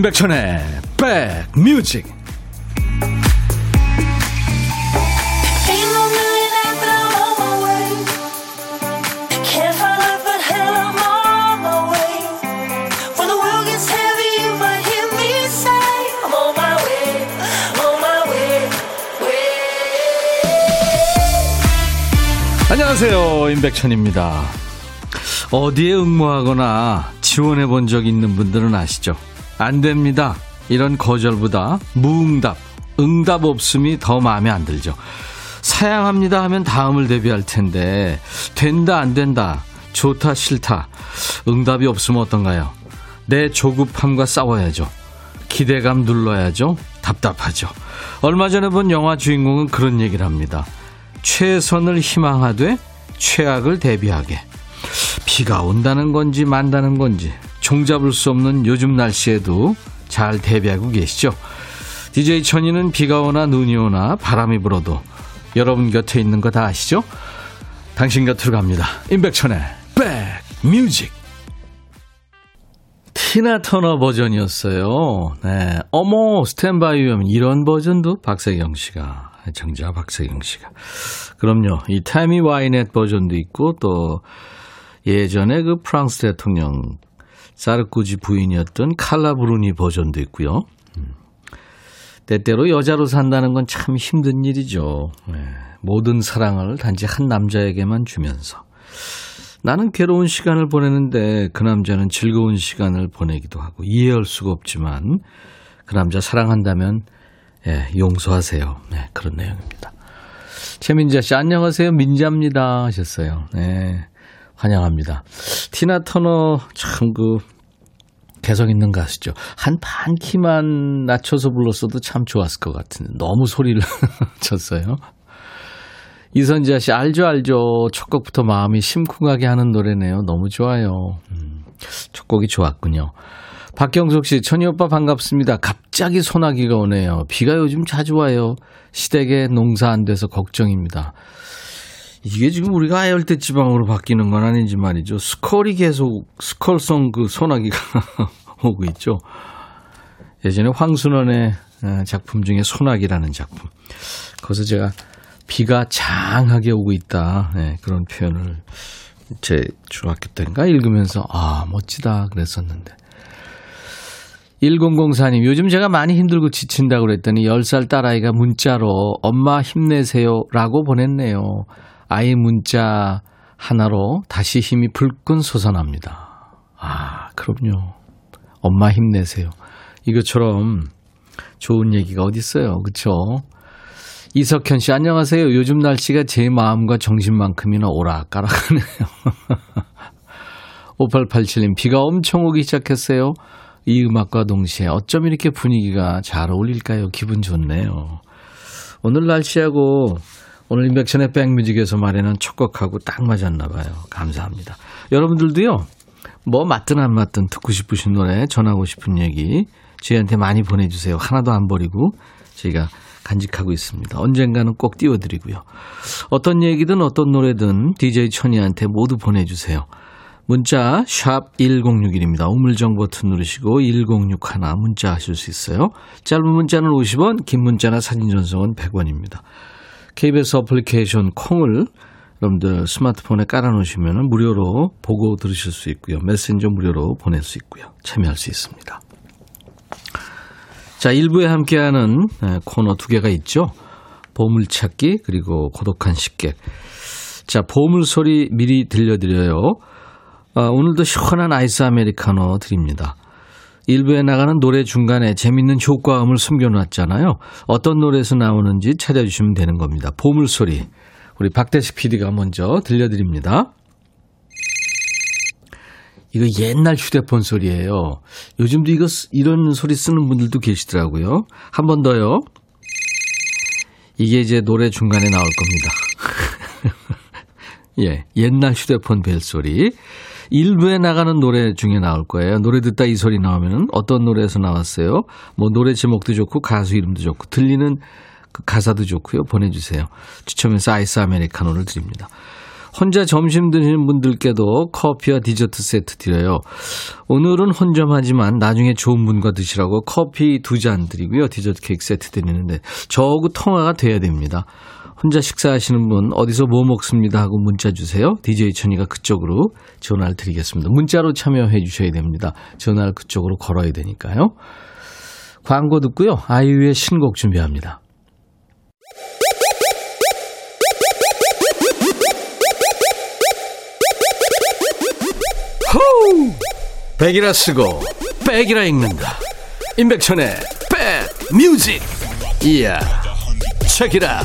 임백천의 백뮤직. 안녕하세요 임백천입니다. 어디에 응모하거나 지원해 본 적 있는 분들은 아시죠 안 됩니다. 이런 거절보다 무응답, 응답 없음이 더 마음에 안 들죠. 사양합니다 하면 다음을 대비할 텐데 된다 안 된다 좋다 싫다 응답이 없으면 어떤가요? 내 조급함과 싸워야죠. 기대감 눌러야죠. 답답하죠. 얼마 전에 본 영화 주인공은 그런 얘기를 합니다. 최선을 희망하되 최악을 대비하게. 비가 온다는 건지 만다는 건지 종잡을 수 없는 요즘 날씨에도 잘 대비하고 계시죠? DJ 천이는 비가 오나 눈이 오나 바람이 불어도 여러분 곁에 있는 거 다 아시죠? 당신 곁으로 갑니다. 임백천의 백뮤직 티나 터너 버전이었어요. 네. 어머, 스탠바이 유 이런 버전도 박세경 씨가, 정자 박세경 씨가. 그럼요. 이 타미 와이넷 버전도 있고, 또, 예전에 그 프랑스 대통령 사르코지 부인이었던 칼라 브루니 버전도 있고요. 음. 때때로 여자로 산다는 건 참 힘든 일이죠. 네. 모든 사랑을 단지 한 남자에게만 주면서. 나는 괴로운 시간을 보내는데 그 남자는 즐거운 시간을 보내기도 하고 이해할 수가 없지만 그 남자 사랑한다면 예, 용서하세요. 네, 그런 내용입니다. 최민자 씨 안녕하세요. 민자입니다 하셨어요. 네. 환영합니다. 티나 터너 참 그 개성 있는 가수죠. 한 반 키만 낮춰서 불렀어도 참 좋았을 것 같은데 너무 소리를 쳤어요. 이선지아 씨 알죠 알죠. 첫 곡부터 마음이 심쿵하게 하는 노래네요. 너무 좋아요. 음, 첫 곡이 좋았군요. 박경숙 씨, 천희 오빠 반갑습니다. 갑자기 소나기가 오네요. 비가 요즘 자주 와요. 시댁에 농사 안 돼서 걱정입니다. 이게 지금 우리가 아열대 지방으로 바뀌는 건 아닌지 말이죠. 스컬이 계속 스컬성 그 소나기가 오고 있죠. 예전에 황순원의 어, 작품 중에 소나기라는 작품. 거기서 제가 비가 장하게 오고 있다. 네, 그런 표현을 제 중학교 때인가 읽으면서 아 멋지다 그랬었는데 1004님, 요즘 제가 많이 힘들고 지친다고 그랬더니 10살 딸아이가 문자로 엄마 힘내세요 라고 보냈네요. 아이 문자 하나로 다시 힘이 불끈 솟아납니다. 아, 그럼요. 엄마 힘내세요. 이것처럼 좋은 얘기가 어디 있어요. 그렇죠? 이석현 씨 안녕하세요. 요즘 날씨가 제 마음과 정신만큼이나 오락가락하네요. 5887님 비가 엄청 오기 시작했어요. 이 음악과 동시에 어쩜 이렇게 분위기가 잘 어울릴까요? 기분 좋네요. 오늘 날씨하고 오늘 인백션의 백뮤직에서 말하는 첫 곡하고 딱 맞았나 봐요. 감사합니다. 여러분들도요. 뭐 맞든 안 맞든 듣고 싶으신 노래 전하고 싶은 얘기 저희한테 많이 보내주세요. 하나도 안 버리고 저희가 간직하고 있습니다. 언젠가는 꼭 띄워드리고요. 어떤 얘기든 어떤 노래든 DJ 천이한테 모두 보내주세요. 문자 1061입니다. 우물정 버튼 누르시고 1061 문자 하실 수 있어요. 짧은 문자는 50원, 긴 문자나 사진 전송은 100원입니다. KBS 어플리케이션 콩을 여러분들 스마트폰에 깔아놓으시면 무료로 보고 들으실 수 있고요. 메신저 무료로 보낼 수 있고요. 참여할 수 있습니다. 자, 1부에 함께하는 코너 두 개가 있죠. 보물찾기 그리고 고독한 식객. 자, 보물 소리 미리 들려드려요. 아, 오늘도 시원한 아이스 아메리카노 드립니다. 일부에 나가는 노래 중간에 재밌는 효과음을 숨겨놨잖아요. 어떤 노래에서 나오는지 찾아주시면 되는 겁니다. 보물소리. 우리 박대식 PD가 먼저 들려드립니다. 이거 옛날 휴대폰 소리예요. 요즘도 이거 이런 소리 쓰는 분들도 계시더라고요. 한 번 더요. 이게 이제 노래 중간에 나올 겁니다. 예, 옛날 휴대폰 벨 소리. 일부에 나가는 노래 중에 나올 거예요. 노래 듣다 이 소리 나오면 어떤 노래에서 나왔어요? 뭐 노래 제목도 좋고 가수 이름도 좋고 들리는 그 가사도 좋고요. 보내주세요. 추첨해서 아이스 아메리카노를 드립니다. 혼자 점심 드시는 분들께도 커피와 디저트 세트 드려요. 오늘은 혼점하지만 나중에 좋은 분과 드시라고 커피 두 잔 드리고요. 디저트 케이크 세트 드리는데 저하고 통화가 돼야 됩니다. 혼자 식사하시는 분 어디서 뭐 먹습니다 하고 문자 주세요. DJ 천이가 그쪽으로 전화를 드리겠습니다. 문자로 참여해 주셔야 됩니다. 전화를 그쪽으로 걸어야 되니까요. 광고 듣고요. 아이유의 신곡 준비합니다. 호우! 백이라 쓰고 백이라 읽는다. 임백천의 백 뮤직. 이야. 책이라.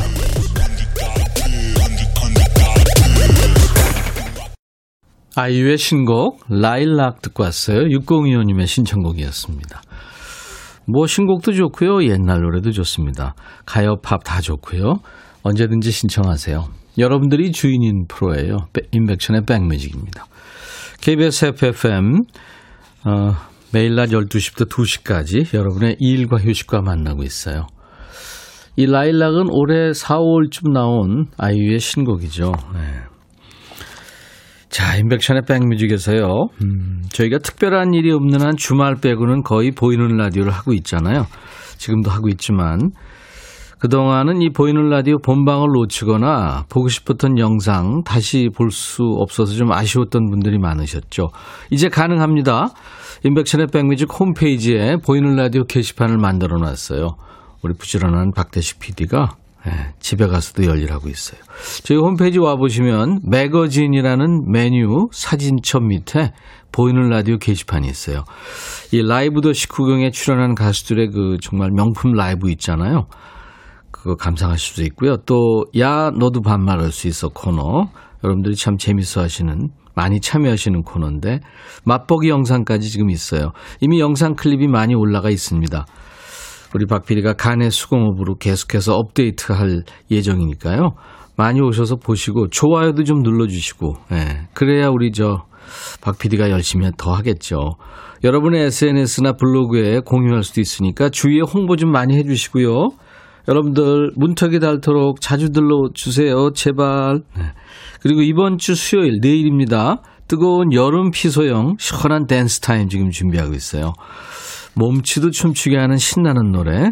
아이유의 신곡 라일락 듣고 왔어요. 6025님의 신청곡이었습니다. 뭐 신곡도 좋고요. 옛날 노래도 좋습니다. 가요, 팝 다 좋고요. 언제든지 신청하세요. 여러분들이 주인인 프로예요. 인백션의 백뮤직입니다. KBS FFM 어, 매일 낮 12시부터 2시까지 여러분의 일과 휴식과 만나고 있어요. 이 라일락은 올해 4, 5월쯤 나온 아이유의 신곡이죠. 네. 자, 인백션의 백뮤직에서요. 음, 저희가 특별한 일이 없는 한 주말 빼고는 거의 보이는 라디오를 하고 있잖아요. 지금도 하고 있지만 그동안은 이 보이는 라디오 본방을 놓치거나 보고 싶었던 영상 다시 볼 수 없어서 좀 아쉬웠던 분들이 많으셨죠. 이제 가능합니다. 인백션의 백뮤직 홈페이지에 보이는 라디오 게시판을 만들어 놨어요. 우리 부지런한 박대식 PD가 네, 집에 가서도 열일하고 있어요. 저희 홈페이지 와보시면 매거진이라는 메뉴 사진첩 밑에 보이는 라디오 게시판이 있어요. 이 라이브 더 식후경에 출연한 가수들의 그 정말 명품 라이브 있잖아요. 그거 감상하실 수 있고요. 또, 야, 너도 반말할 수 있어 코너. 여러분들이 참 재밌어 하시는, 많이 참여하시는 코너인데, 맛보기 영상까지 지금 있어요. 이미 영상 클립이 많이 올라가 있습니다. 우리 박 PD가 간의 수공업으로 계속해서 업데이트 할 예정이니까요. 많이 오셔서 보시고 좋아요도 좀 눌러주시고 예. 그래야 우리 저 박 PD가 열심히 더 하겠죠. 여러분의 SNS나 블로그에 공유할 수도 있으니까 주위에 홍보 좀 많이 해주시고요. 여러분들 문턱이 닳도록 자주 들러주세요. 제발. 네. 그리고 이번 주 수요일 내일입니다. 뜨거운 여름 피서형 시원한 댄스 타임 지금 준비하고 있어요. 몸치도 춤추게 하는 신나는 노래.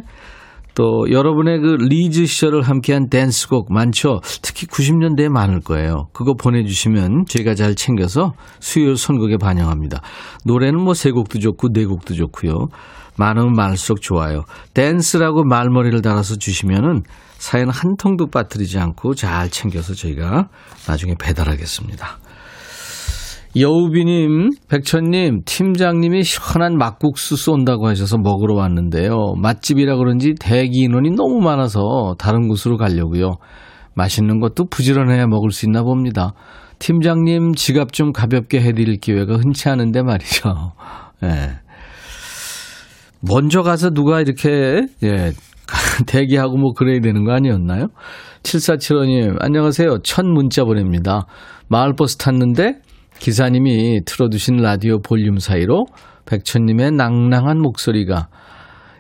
또 여러분의 그 리즈 시절을 함께한 댄스곡 많죠. 특히 90년대에 많을 거예요. 그거 보내주시면 저희가 잘 챙겨서 수요일 선곡에 반영합니다. 노래는 뭐 세 곡도 좋고 네 곡도 좋고요. 많으면 많을수록 좋아요. 댄스라고 말머리를 달아서 주시면은 사연 한 통도 빠뜨리지 않고 잘 챙겨서 저희가 나중에 배달하겠습니다. 여우비님, 백천님, 팀장님이 시원한 막국수 쏜다고 하셔서 먹으러 왔는데요. 맛집이라 그런지 대기 인원이 너무 많아서 다른 곳으로 가려고요. 맛있는 것도 부지런해야 먹을 수 있나 봅니다. 팀장님 지갑 좀 가볍게 해드릴 기회가 흔치 않은데 말이죠. 예. 네. 먼저 가서 누가 이렇게, 예, 대기하고 뭐 그래야 되는 거 아니었나요? 7475님, 안녕하세요. 첫 문자 보냅니다. 마을버스 탔는데 기사님이 틀어두신 라디오 볼륨 사이로 백천님의 낭낭한 목소리가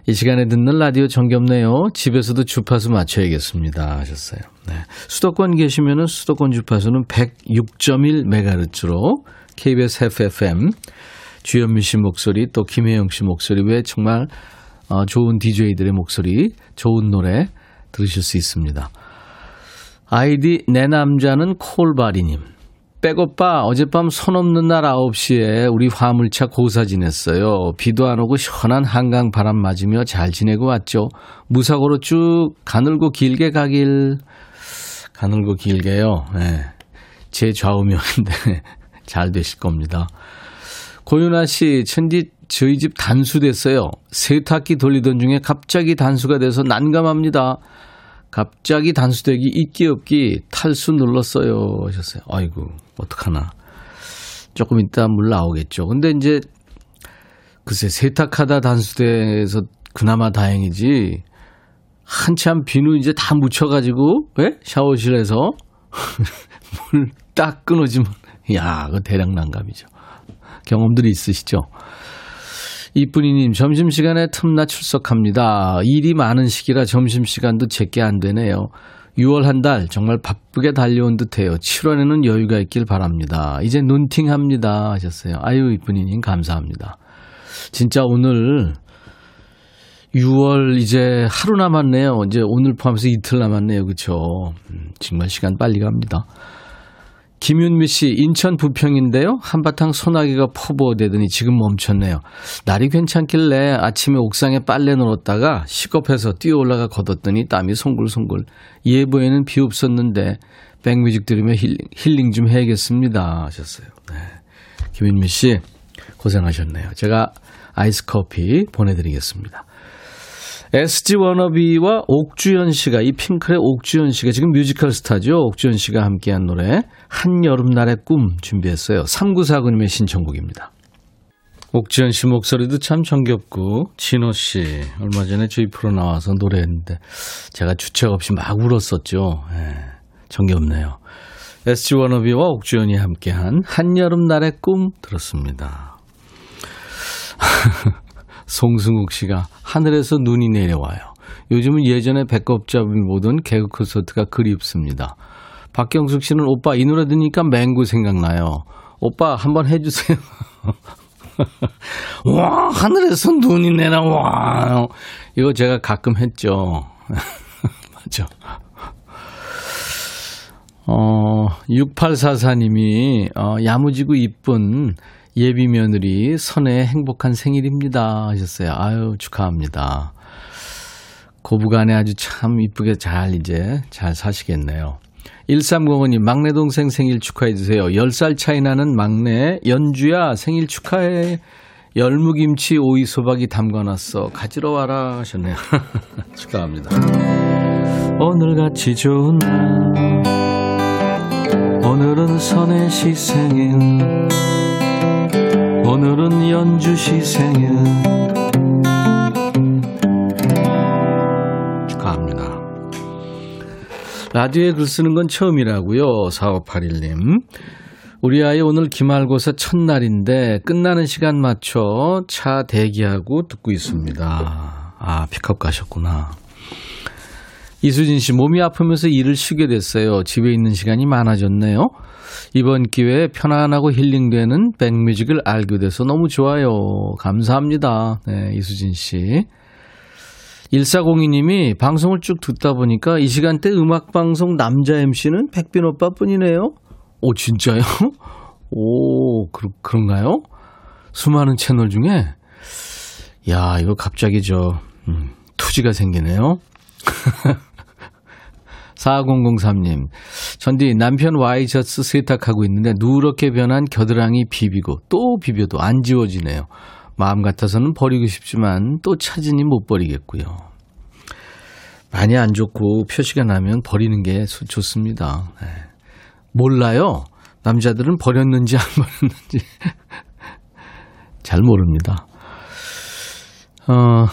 이 시간에 듣는 라디오 정겹네요. 집에서도 주파수 맞춰야겠습니다. 하셨어요. 네. 수도권 계시면은 수도권 주파수는 106.1MHz로 KBS FFM 주현미 씨 목소리 또 김혜영 씨 목소리 외 정말 어, 좋은 DJ들의 목소리 좋은 노래 들으실 수 있습니다. 아이디 내 남자는 콜바리님 백오빠 어젯밤 손 없는 날 9시에 우리 화물차 고사 지냈어요. 비도 안 오고 시원한 한강 바람 맞으며 잘 지내고 왔죠. 무사고로 쭉 가늘고 길게 가길. 가늘고 길게요. 네. 제 좌우명인데 잘 되실 겁니다. 고윤아 씨, 천디 저희 집 단수됐어요. 세탁기 돌리던 중에 갑자기 단수가 돼서 난감합니다. 갑자기 단수되기 있기 없기 탈수 눌렀어요 하셨어요. 아이고 어떡하나. 조금 이따 물 나오겠죠. 근데 이제 글쎄 세탁하다 단수돼서 그나마 다행이지. 한참 비누 이제 다 묻혀가지고 왜 샤워실에서 물 딱 끊어지면 야, 그 대량 난감이죠. 경험들이 있으시죠? 이쁜이님, 점심시간에 틈나 출석합니다. 일이 많은 시기라 점심시간도 제게 안 되네요. 6월 한 달 정말 바쁘게 달려온 듯해요. 7월에는 여유가 있길 바랍니다. 이제 눈팅합니다 하셨어요. 아유 이쁜이님 감사합니다. 진짜 오늘 6월 이제 하루 남았네요. 이제 오늘 포함해서 이틀 남았네요. 그렇죠? 정말 시간 빨리 갑니다. 김윤미 씨, 인천 부평인데요. 한바탕 소나기가 퍼부어대더니 지금 멈췄네요. 날이 괜찮길래 아침에 옥상에 빨래 넣었다가 식겁해서 뛰어 올라가 걷었더니 땀이 송글송글. 예보에는 비 없었는데 백뮤직 들으며 힐링, 힐링 좀 해야겠습니다. 하셨어요. 네. 김윤미 씨, 고생하셨네요. 제가 아이스 커피 보내드리겠습니다. SG 워너비와 옥주현 씨가 이 핑클의 옥주현 씨가 지금 뮤지컬 스타죠. 옥주현 씨가 함께한 노래 한여름날의 꿈 준비했어요. 3949님의 신청곡입니다. 옥주현 씨 목소리도 참 정겹고 진호 씨 얼마 전에 저희 프로 나와서 노래했는데 제가 주책 없이 막 울었었죠. 예, 정겹네요. SG 워너비와 옥주현이 함께한 한여름날의 꿈 들었습니다. 송승욱 씨가 하늘에서 눈이 내려와요. 요즘은 예전에 배꼽 잡이 보던 개그 콘서트가 그립습니다. 박경숙 씨는 오빠 이 노래 듣니까 맹구 생각나요. 오빠 한번 해주세요. 와 하늘에서 눈이 내려와. 이거 제가 가끔 했죠. 맞죠. 어, 6844님이, 어, 야무지고 이쁜 예비 며느리 선의 행복한 생일입니다 하셨어요. 아유 축하합니다. 고부간에 아주 참 이쁘게 잘 이제 잘 사시겠네요. 1305님 막내 동생 생일 축하해 주세요. 10살 차이 나는 막내 연주야 생일 축하해. 열무김치 오이 소박이 담가놨어. 가지러 와라 하셨네요. 축하합니다. 오늘같이 좋은 날 오늘은 선의 시 생일 오늘은 연주 시 생일 축하합니다. 라디오에 글 쓰는 건 처음이라고요. 4581님. 우리 아이 오늘 기말고사 첫날인데 끝나는 시간 맞춰 차 대기하고 듣고 있습니다. 아, 픽업 가셨구나. 이수진 씨, 몸이 아프면서 일을 쉬게 됐어요. 집에 있는 시간이 많아졌네요. 이번 기회에 편안하고 힐링되는 백뮤직을 알게 돼서 너무 좋아요. 감사합니다. 네, 이수진 씨. 1402님이 방송을 쭉 듣다 보니까 이 시간대 음악방송 남자 MC는 백빈 오빠 뿐이네요. 오, 진짜요? 오, 그, 그런가요? 수많은 채널 중에? 야, 이거 갑자기 저, 음, 투지가 생기네요. 4003님, 전디 남편 와이셔츠 세탁하고 있는데 누렇게 변한 겨드랑이 비비고 또 비벼도 안 지워지네요. 마음 같아서는 버리고 싶지만 또 찾으니 못 버리겠고요. 많이 안 좋고 표시가 나면 버리는 게 좋습니다. 네. 몰라요. 남자들은 버렸는지 안 버렸는지 잘 모릅니다. 어,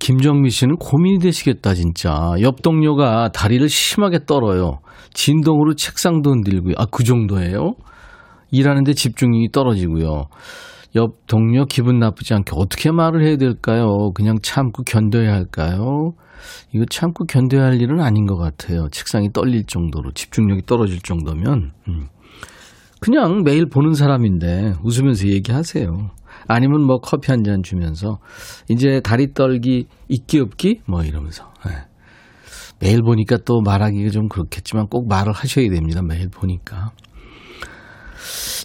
김정미 씨는 고민이 되시겠다, 진짜. 옆 동료가 다리를 심하게 떨어요. 진동으로 책상도 흔들고요. 아, 그 정도예요? 일하는데 집중력이 떨어지고요. 옆 동료 기분 나쁘지 않게 어떻게 말을 해야 될까요? 그냥 참고 견뎌야 할까요? 이거 참고 견뎌야 할 일은 아닌 것 같아요. 책상이 떨릴 정도로, 집중력이 떨어질 정도면. 음. 그냥 매일 보는 사람인데 웃으면서 얘기하세요. 아니면 뭐 커피 한 잔 주면서 이제 다리 떨기 있기 없기 뭐 이러면서 네. 매일 보니까 또 말하기가 좀 그렇겠지만 꼭 말을 하셔야 됩니다. 매일 보니까.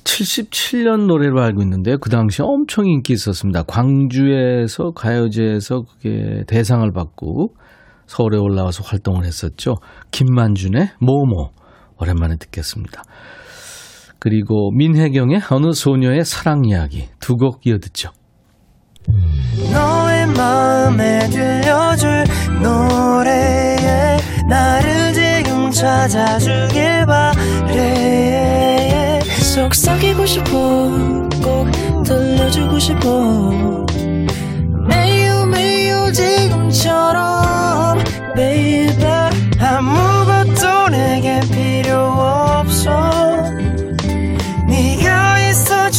77년 노래로 알고 있는데요. 그 당시 엄청 인기 있었습니다. 광주에서 가요제에서 그게 대상을 받고 서울에 올라와서 활동을 했었죠. 김만준의 모모 오랜만에 듣겠습니다. 그리고 민혜경의 어느 소녀의 사랑 이야기 두 곡 이어 듣죠. 너의 마음에 들려줄 노래에 나를 지금 찾아주길 바래 속삭이고 싶어 꼭 들려주고 싶어 매우 매우 지금처럼 baby 아무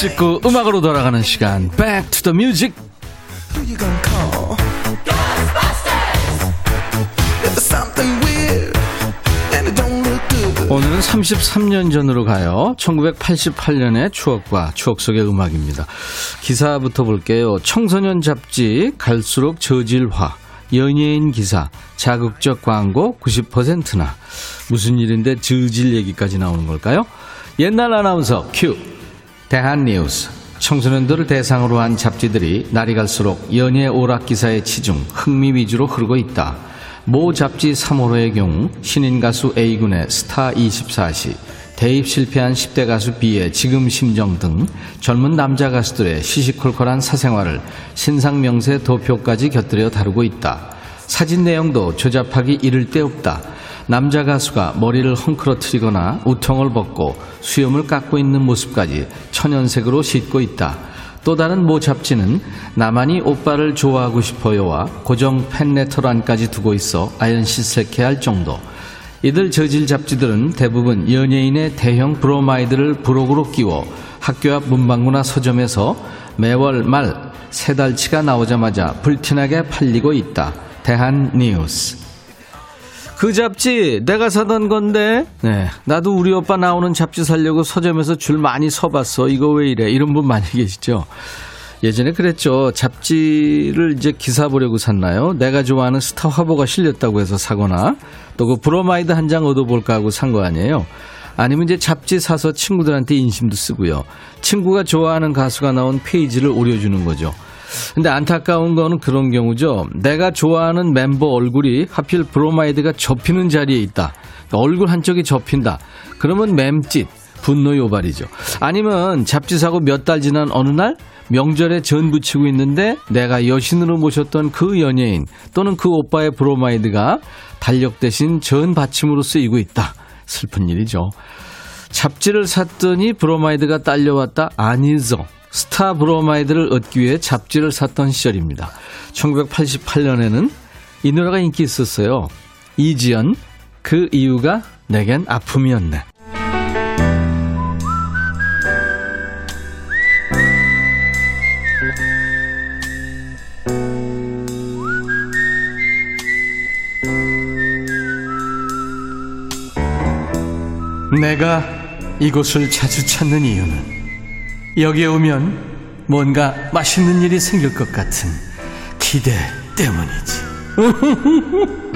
찍고 음악으로 돌아가는 시간 Back to the Music 오늘은 33년 전으로 가요. 1988년의 추억과 추억 속의 음악입니다. 기사부터 볼게요. 청소년 잡지 갈수록 저질화, 연예인 기사, 자극적 광고 90%나 무슨 일인데 저질 얘기까지 나오는 걸까요? 옛날 아나운서 큐 대한뉴스 청소년들을 대상으로 한 잡지들이 날이 갈수록 연예 오락 기사의 치중, 흥미 위주로 흐르고 있다. 모 잡지 3호로의 경우 신인 가수 A군의 스타 24시, 대입 실패한 10대 가수 B의 지금 심정 등 젊은 남자 가수들의 시시콜콜한 사생활을 신상 명세 도표까지 곁들여 다루고 있다. 사진 내용도 조잡하기 이를 데 없다. 남자 가수가 머리를 헝클어뜨리거나 우통을 벗고 수염을 깎고 있는 모습까지 천연색으로 싣고 있다. 또 다른 모 잡지는 나만이 오빠를 좋아하고 싶어요와 고정 팬레터란까지 두고 있어 아연실색케 할 정도. 이들 저질 잡지들은 대부분 연예인의 대형 브로마이드를 부록으로 끼워 학교 앞 문방구나 서점에서 매월 말 새 달치가 나오자마자 불티나게 팔리고 있다. 대한 뉴스. 그 잡지 내가 사던 건데? 네. 나도 우리 오빠 나오는 잡지 살려고 서점에서 줄 많이 서봤어. 이거 왜 이래? 이런 분 많이 계시죠? 예전에 그랬죠. 잡지를 이제 기사 보려고 샀나요? 내가 좋아하는 스타 화보가 실렸다고 해서 사거나 또 그 브로마이드 한 장 얻어볼까 하고 산 거 아니에요? 아니면 이제 잡지 사서 친구들한테 인심도 쓰고요. 친구가 좋아하는 가수가 나온 페이지를 오려주는 거죠 근데 안타까운 거는 그런 경우죠. 내가 좋아하는 멤버 얼굴이 하필 브로마이드가 접히는 자리에 있다. 얼굴 한쪽이 접힌다. 그러면 맴찢, 분노 유발이죠. 아니면 잡지 사고 몇 달 지난 어느 날 명절에 전 부치고 있는데 내가 여신으로 모셨던 그 연예인 또는 그 오빠의 브로마이드가 달력 대신 전 받침으로 쓰이고 있다. 슬픈 일이죠. 잡지를 샀더니 브로마이드가 딸려왔다? 아니죠. 스타 브로마이드를 얻기 위해 잡지를 샀던 시절입니다. 1988년에는 이 노래가 인기 있었어요. 이지연, 그 이유가 내겐 아픔이었네. 내가 이곳을 자주 찾는 이유는 여기에 오면 뭔가 맛있는 일이 생길 것 같은 기대 때문이지.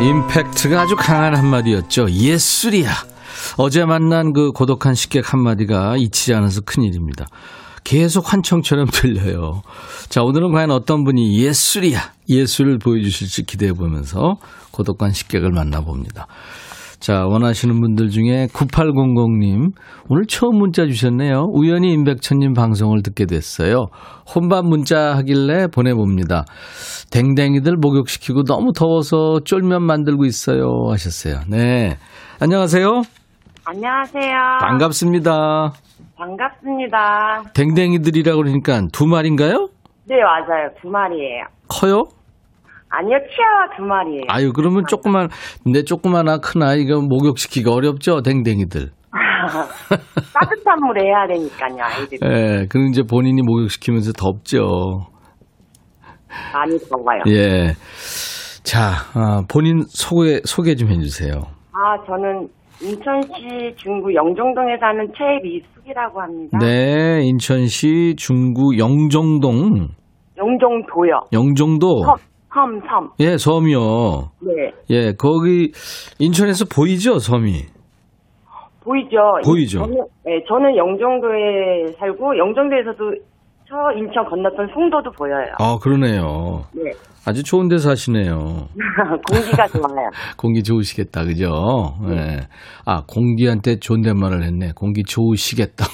임팩트가 아주 강한 한마디였죠. 예술이야. 어제 만난 그 고독한 식객 한마디가 잊히지 않아서 큰일입니다. 계속 환청처럼 들려요. 자, 오늘은 과연 어떤 분이 예술이야, 예술을 보여주실지 기대해 보면서 고독한 식객을 만나봅니다. 자, 원하시는 분들 중에 9800님, 오늘 처음 문자 주셨네요. 우연히 임백천님 방송을 듣게 됐어요. 혼밥 문자 하길래 보내봅니다. 댕댕이들 목욕시키고 너무 더워서 쫄면 만들고 있어요. 하셨어요. 네. 안녕하세요. 안녕하세요. 반갑습니다. 반갑습니다. 댕댕이들이라고 그러니까 두 마리인가요? 네, 맞아요. 두 마리예요. 커요? 아니요, 치아와 두 마리예요. 아유, 그러면 조그만, 내 조그마나 크나 이거 목욕시키기 어렵죠, 댕댕이들. 따뜻한 물에 해야 되니까요, 아이들이. 예, 그럼 이제 본인이 목욕시키면서 덥죠. 많이 더워요. 예. 자, 아, 본인 소개, 소개 좀 해주세요. 아, 저는 인천시 중구 영종동에 사는 최미숙이라고 합니다. 네, 인천시 중구 영종동. 영종도요. 영종도. 섬, 섬, 섬. 예, 섬이요. 네. 예, 거기 인천에서 보이죠, 섬이. 보이죠? 보이죠. 저는, 네, 저는 영종도에 살고, 영종도에서도 저 인천 건너편 송도도 보여요. 아, 그러네요. 네. 아주 좋은 데 사시네요. 공기가 좋아요. 공기 좋으시겠다, 그죠? 네. 아, 공기한테 존댓말을 했네. 공기 좋으시겠다.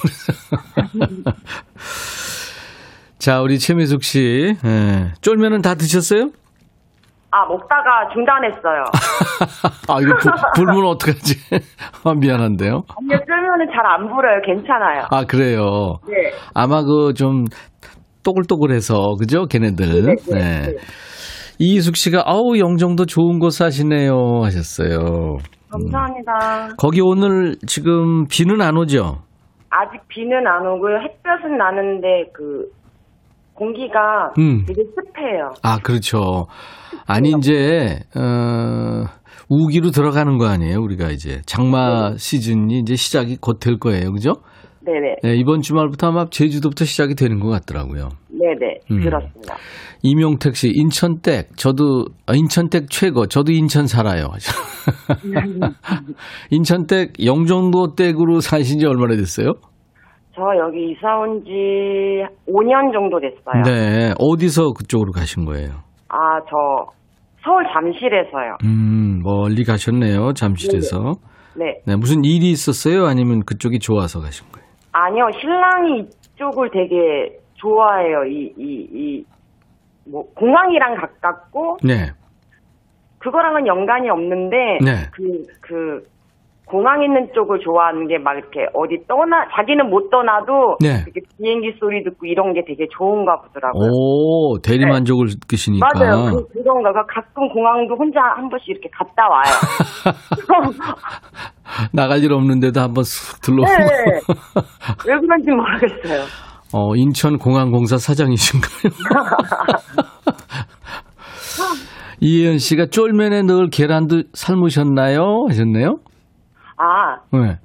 자, 우리 최미숙 씨. 예. 쫄면은 다 드셨어요? 아, 먹다가 중단했어요. 아, 이거 불, 불면 어떡하지? 아, 미안한데요. 아니요, 쫄면은 잘 안 불어요. 괜찮아요. 아, 그래요. 네. 아마 그 좀 또글또글해서, 그죠? 걔네들. 네, 네, 네. 네. 이희숙 씨가, 아우, 영정도 좋은 곳 사시네요. 하셨어요. 감사합니다. 거기 오늘 지금 비는 안 오죠? 아직 비는 안 오고요. 햇볕은 나는데 그 공기가 음. 되게 습해요. 아, 그렇죠. 아니, 이제, 어, 우기로 들어가는 거 아니에요, 우리가 이제. 장마 시즌이 이제 시작이 곧 될 거예요, 그죠? 네네. 네, 이번 주말부터 아마 제주도부터 시작이 되는 것 같더라고요. 네네. 음. 그렇습니다. 이명택 씨, 인천댁, 저도, 아, 인천댁 최고, 저도 인천 살아요. 인천댁, 영종도 댁으로 사신 지 얼마나 됐어요? 저 여기 이사 온 지 5년 정도 됐어요. 네, 어디서 그쪽으로 가신 거예요? 아, 저 서울 잠실에서요. 음, 멀리 가셨네요, 잠실에서. 네. 네, 무슨 일이 있었어요? 아니면 그쪽이 좋아서 가신 거예요? 아니요, 신랑이 이쪽을 되게 좋아해요. 이, 이, 이, 뭐, 공항이랑 가깝고, 네. 그거랑은 연관이 없는데, 네. 그, 그, 공항 있는 쪽을 좋아하는 게 막 이렇게 어디 떠나, 자기는 못 떠나도, 네. 이렇게 비행기 소리 듣고 이런 게 되게 좋은가 보더라고요. 오, 대리만족을 느끼시니까. 네. 맞아요. 그, 그런가. 그 가끔 공항도 혼자 한 번씩 이렇게 갔다 와요. 나갈 일 없는데도 한번 쓱 들러오고. 네. 왜 그런지 모르겠어요. 어, 인천 공항공사 사장이신가요? 이혜연 씨가 쫄면에 넣을 계란도 삶으셨나요? 하셨네요? 아, 네.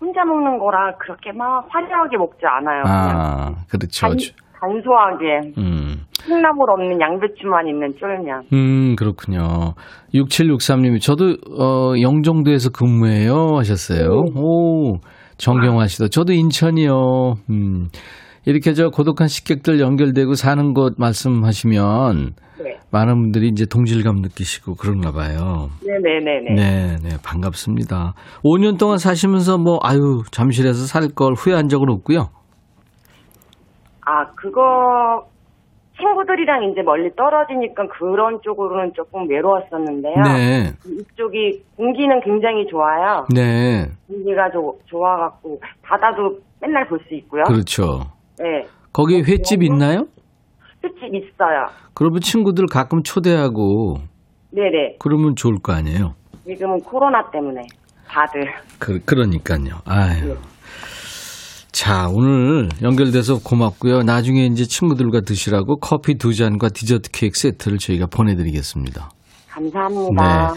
혼자 먹는 거라 그렇게 막 화려하게 먹지 않아요. 아, 그렇죠. 단, 단소하게 음. 콩나물 없는 양배추만 있는 쫄면. 음, 그렇군요. 6763님이 저도 어 영종도에서 근무해요 하셨어요. 오, 정경화 씨도 저도 인천이요. 음. 이렇게 저 고독한 식객들 연결되고 사는 곳 말씀하시면 네. 많은 분들이 이제 동질감 느끼시고 그런가 봐요. 네네네네. 네, 네, 반갑습니다. 5년 동안 사시면서 뭐 아유, 잠실에서 살 걸 후회한 적은 없고요. 아, 그거 친구들이랑 이제 멀리 떨어지니까 그런 쪽으로는 조금 외로웠었는데요. 네. 이쪽이 공기는 굉장히 좋아요. 네. 공기가 조, 좋아갖고 바다도 맨날 볼 수 있고요. 그렇죠. 네. 거기 횟집 있나요? 횟집 있어요. 그러면 친구들 가끔 초대하고 네네. 그러면 좋을 거 아니에요. 지금은 코로나 때문에 다들. 그, 그러니까요. 아유. 자, 오늘 연결돼서 고맙고요. 나중에 이제 친구들과 드시라고 커피 두 잔과 디저트 케이크 세트를 저희가 보내드리겠습니다. 감사합니다.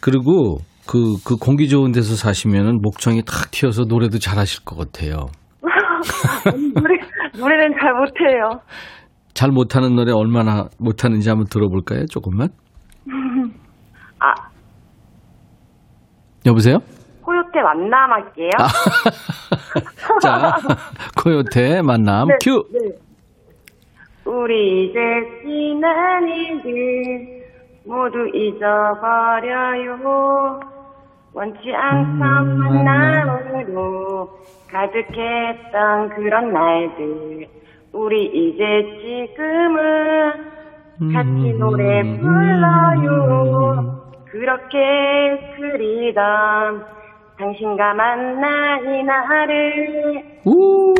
그리고 그, 그 공기 좋은 데서 사시면은 목청이 탁 튀어서 노래도 잘하실 것 같아요. 노래, 노래는 잘 못해요. 잘 못하는 노래 얼마나 못하는지 한번 들어볼까요? 조금만. 아, 여보세요? 코요태 만남 할게요. 아. 자, 코요태 만남 네, 큐. 네. 우리 이제 지난 일들 모두 잊어버려요. 원치 않던 만남으로 가득했던 그런 날들. 우리 이제 지금은 같이 노래 불러요. 그렇게 그리던 당신과 만난 이날을 우.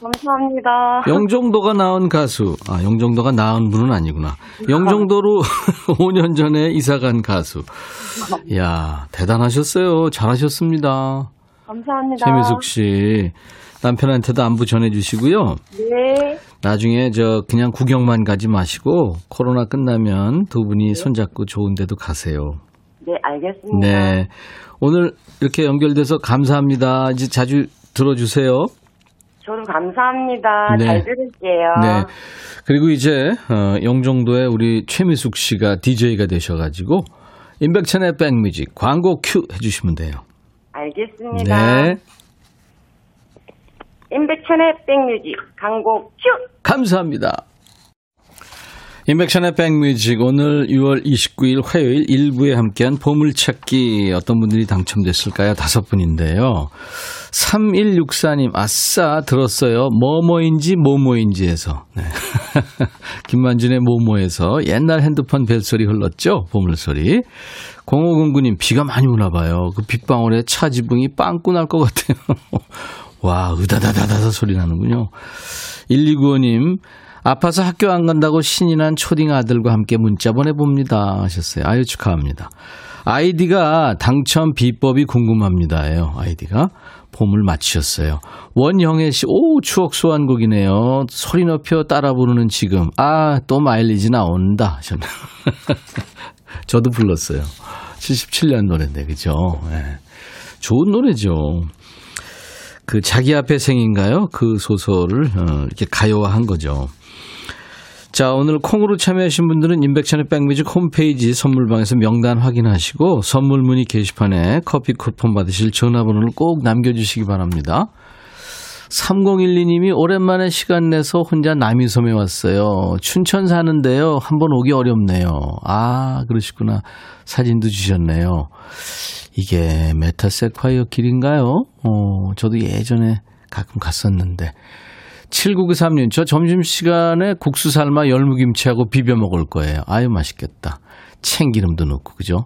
감사합니다. 영종도가 나온 가수. 아, 영종도가 나온 분은 아니구나. 영종도로 5년 전에 이사 간 가수. 이야, 대단하셨어요. 잘하셨습니다. 감사합니다. 최미숙 씨. 남편한테도 안부 전해주시고요. 네. 나중에 저 그냥 구경만 가지 마시고 코로나 끝나면 두 분이 손잡고 좋은 데도 가세요. 네, 알겠습니다. 네. 오늘 이렇게 연결돼서 감사합니다. 이제 자주 들어주세요. 저도 감사합니다. 네. 잘 들을게요. 네. 그리고 이제 어, 영종도에 우리 최미숙 씨가 DJ가 되셔가지고 임백천의 백뮤직 광고 큐 해주시면 돼요. 알겠습니다. 네. 임백천의 백뮤직 광고 큐! 감사합니다. 임백천의 백뮤직 오늘 6월 29일 화요일 1부에 함께한 보물찾기 어떤 분들이 당첨됐을까요? 다섯 분인데요. 3164님 아싸 들었어요. 뭐뭐인지 뭐뭐인지에서 네. 김만준의 뭐뭐에서 옛날 핸드폰 벨소리 흘렀죠? 보물소리. 0509님 비가 많이 오나 봐요. 그 빗방울에 차 지붕이 빵꾸 날 것 같아요. 와 으다다다다다 소리 나는군요. 1295님 아파서 학교 안 간다고 신이 난 초딩 아들과 함께 문자 보내봅니다. 하셨어요. 아유, 축하합니다. 아이디가 당첨 비법이 궁금합니다 예요. 아이디가. 봄을 맞추셨어요. 원영애 씨, 오, 추억 소환곡이네요. 소리 높여 따라 부르는 지금. 아, 또 마일리지 나온다. 하셨네요. 저도 불렀어요. 77년 노래인데, 그죠? 네. 좋은 노래죠. 그 자기 앞에 생인가요? 그 소설을 어, 이렇게 가요화한 거죠. 자, 오늘 콩으로 참여하신 분들은 인백션의 백뮤직 홈페이지 선물방에서 명단 확인하시고 선물 문의 게시판에 커피 쿠폰 받으실 전화번호를 꼭 남겨주시기 바랍니다. 3012님이 오랜만에 시간 내서 혼자 남이섬에 왔어요. 춘천 사는데요. 한번 오기 어렵네요. 아, 그러시구나. 사진도 주셨네요. 이게 메타세콰이어 길인가요? 어, 저도 예전에 가끔 갔었는데. 7993님, 저 점심시간에 국수 삶아 열무김치하고 비벼 먹을 거예요. 아유, 맛있겠다. 참기름도 넣고, 그죠?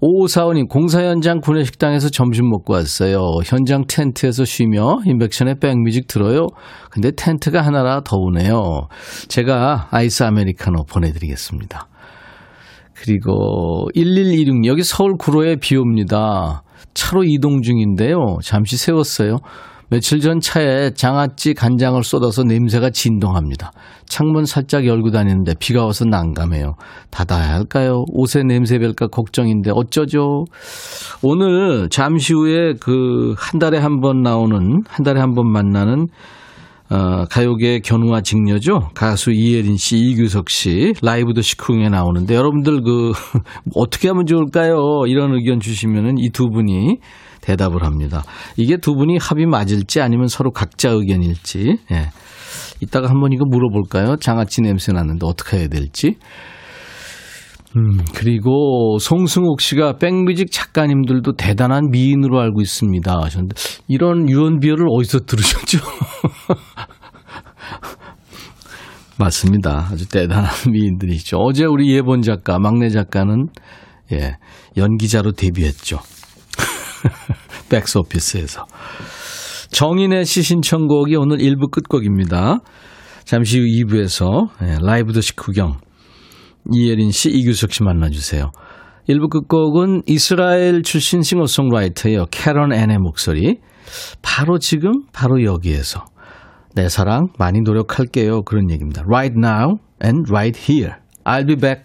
5545님, 공사 현장 구내식당에서 점심 먹고 왔어요. 현장 텐트에서 쉬며 임백천의 백뮤직 들어요. 근데 텐트가 하나라 더우네요. 제가 아이스 아메리카노 보내드리겠습니다. 그리고 1126, 여기 서울 구로에 비 옵니다. 차로 이동 중인데요. 잠시 세웠어요. 며칠 전 차에 장아찌 간장을 쏟아서 냄새가 진동합니다. 창문 살짝 열고 다니는데 비가 와서 난감해요. 닫아야 할까요? 옷에 냄새 별까 걱정인데 어쩌죠? 오늘 잠시 후에 그 한 달에 한 번 나오는 한 달에 한 번 만나는 어, 가요계 견우와 직녀죠. 가수 이예린 씨, 이규석 씨 라이브 도 시쿵에 나오는데 여러분들 그 어떻게 하면 좋을까요? 이런 의견 주시면은 이 두 분이 대답을 합니다. 이게 두 분이 합이 맞을지 아니면 서로 각자 의견일지. 예. 이따가 한번 이거 물어볼까요? 장아찌 냄새 나는데 어떻게 해야 될지. 음, 그리고 송승욱 씨가 백뮤직 작가님들도 대단한 미인으로 알고 있습니다. 하셨는데, 이런 유언비어를 어디서 들으셨죠? 맞습니다. 아주 대단한 미인들이죠. 어제 우리 예본 작가, 막내 작가는, 예, 연기자로 데뷔했죠. 백스오피스에서. 정인의 시 신청곡이 오늘 1부 끝곡입니다. 잠시 후 2부에서 예, 라이브 도시 구경 이예린 씨, 이규석 씨 만나주세요. 1부 끝곡은 이스라엘 출신 싱어송라이터예요. 캐런 앤의 목소리. 바로 지금, 바로 여기에서. 내 사랑 많이 노력할게요. 그런 얘기입니다. Right now and right here. I'll be back.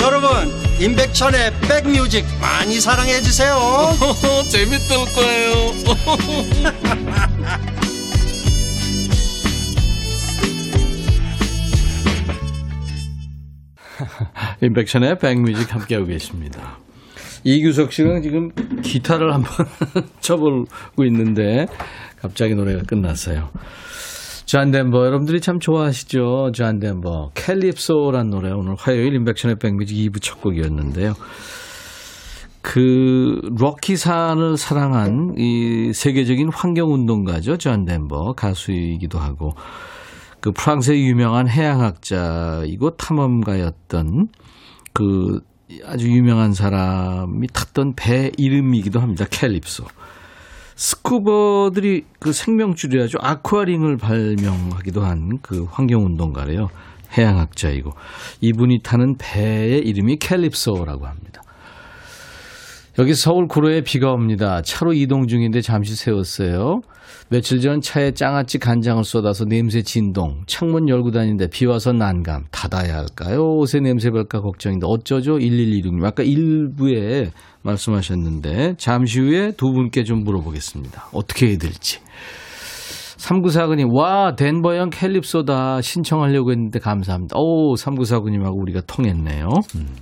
여러분 임백천의 백뮤직 많이 사랑해 주세요 재밌을 거예요 임백천의 백뮤직 함께하고 계십니다. 이규석 씨가 지금 기타를 한번 쳐보고 있는데 갑자기 노래가 끝났어요. 존 덴버 여러분들이 참 좋아하시죠. 존 덴버 Calypso란 노래 오늘 화요일 임백천의 백뮤직 2부 첫 곡이었는데요. 그 로키산을 사랑한 이 세계적인 환경운동가죠. 존 덴버 가수이기도 하고 그 프랑스의 유명한 해양학자이고 탐험가였던 그 아주 유명한 사람이 탔던 배 이름이기도 합니다. 캘립소. 스쿠버들이 그 생명줄이라죠. 아쿠아링을 발명하기도 한 그 환경운동가래요. 해양학자이고. 이분이 타는 배의 이름이 캘립소라고 합니다. 여기 서울 구로에 비가 옵니다. 차로 이동 중인데 잠시 세웠어요. 며칠 전 차에 장아찌 간장을 쏟아서 냄새 진동. 창문 열고 다니는데 비 와서 난감. 닫아야 할까요? 옷에 냄새 별까 걱정인데 어쩌죠? 1126님. 아까 일부에 말씀하셨는데 잠시 후에 두 분께 좀 물어보겠습니다. 어떻게 해야 될지. 3949님, 와, 덴버형 캘립소다. 신청하려고 했는데 감사합니다. 오, 3949님하고 우리가 통했네요. 음.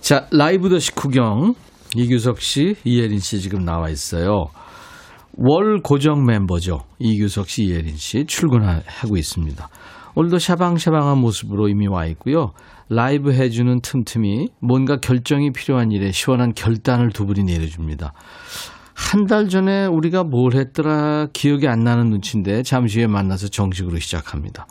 자, 라이브 더시 구경. 이규석 씨, 이예린 씨 지금 나와 있어요. 월 고정 멤버죠. 이규석 씨, 이예린 씨 출근하고 있습니다. 오늘도 샤방샤방한 모습으로 이미 와 있고요. 라이브 해주는 틈틈이 뭔가 결정이 필요한 일에 시원한 결단을 두 분이 내려줍니다. 한 달 전에 우리가 뭘 했더라 기억이 안 나는 눈치인데 잠시 후에 만나서 정식으로 시작합니다.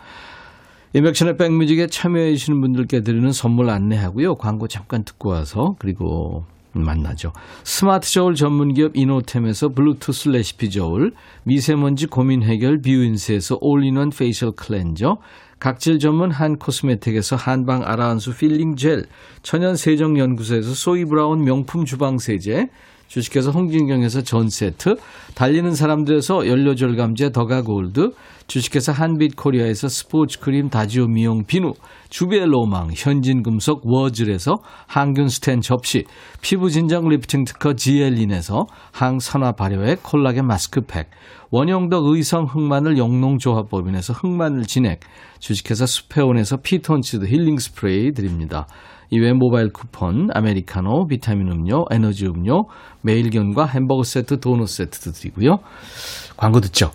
인백션의 백뮤직에 참여해 주시는 분들께 드리는 선물 안내하고요. 광고 잠깐 듣고 와서 그리고 만나죠. 스마트 저울 전문 기업 이노템에서 블루투스 레시피 저울, 미세먼지 고민 해결 뷰인스에서 all-in-one facial cleanser, 각질 전문 한 코스메틱에서 한방 아라한수 peeling gel, 천연 세정 연구소에서 소이 브라운 명품 주방 세제, 주식회사 홍진경에서 전 세트, 달리는 사람들에서 연료절감제 더가 골드, 주식회사 한빛코리아에서 스포츠 크림 다지오 미용 비누, 주베 로망, 현진금속 워즐에서 항균 스텐 접시, 피부 진정 리프팅 특허 지엘린에서 항산화 발효액 콜라겐 마스크팩, 원형덕 의성 흑마늘 영농조합법인에서 흑마늘 진액, 주식회사 수페온에서 피톤치드 힐링 스프레이 드립니다. 이외 모바일 쿠폰, 아메리카노, 비타민 음료, 에너지 음료, 매일견과 햄버거 세트, 도넛 세트도 드리고요. 광고 듣죠.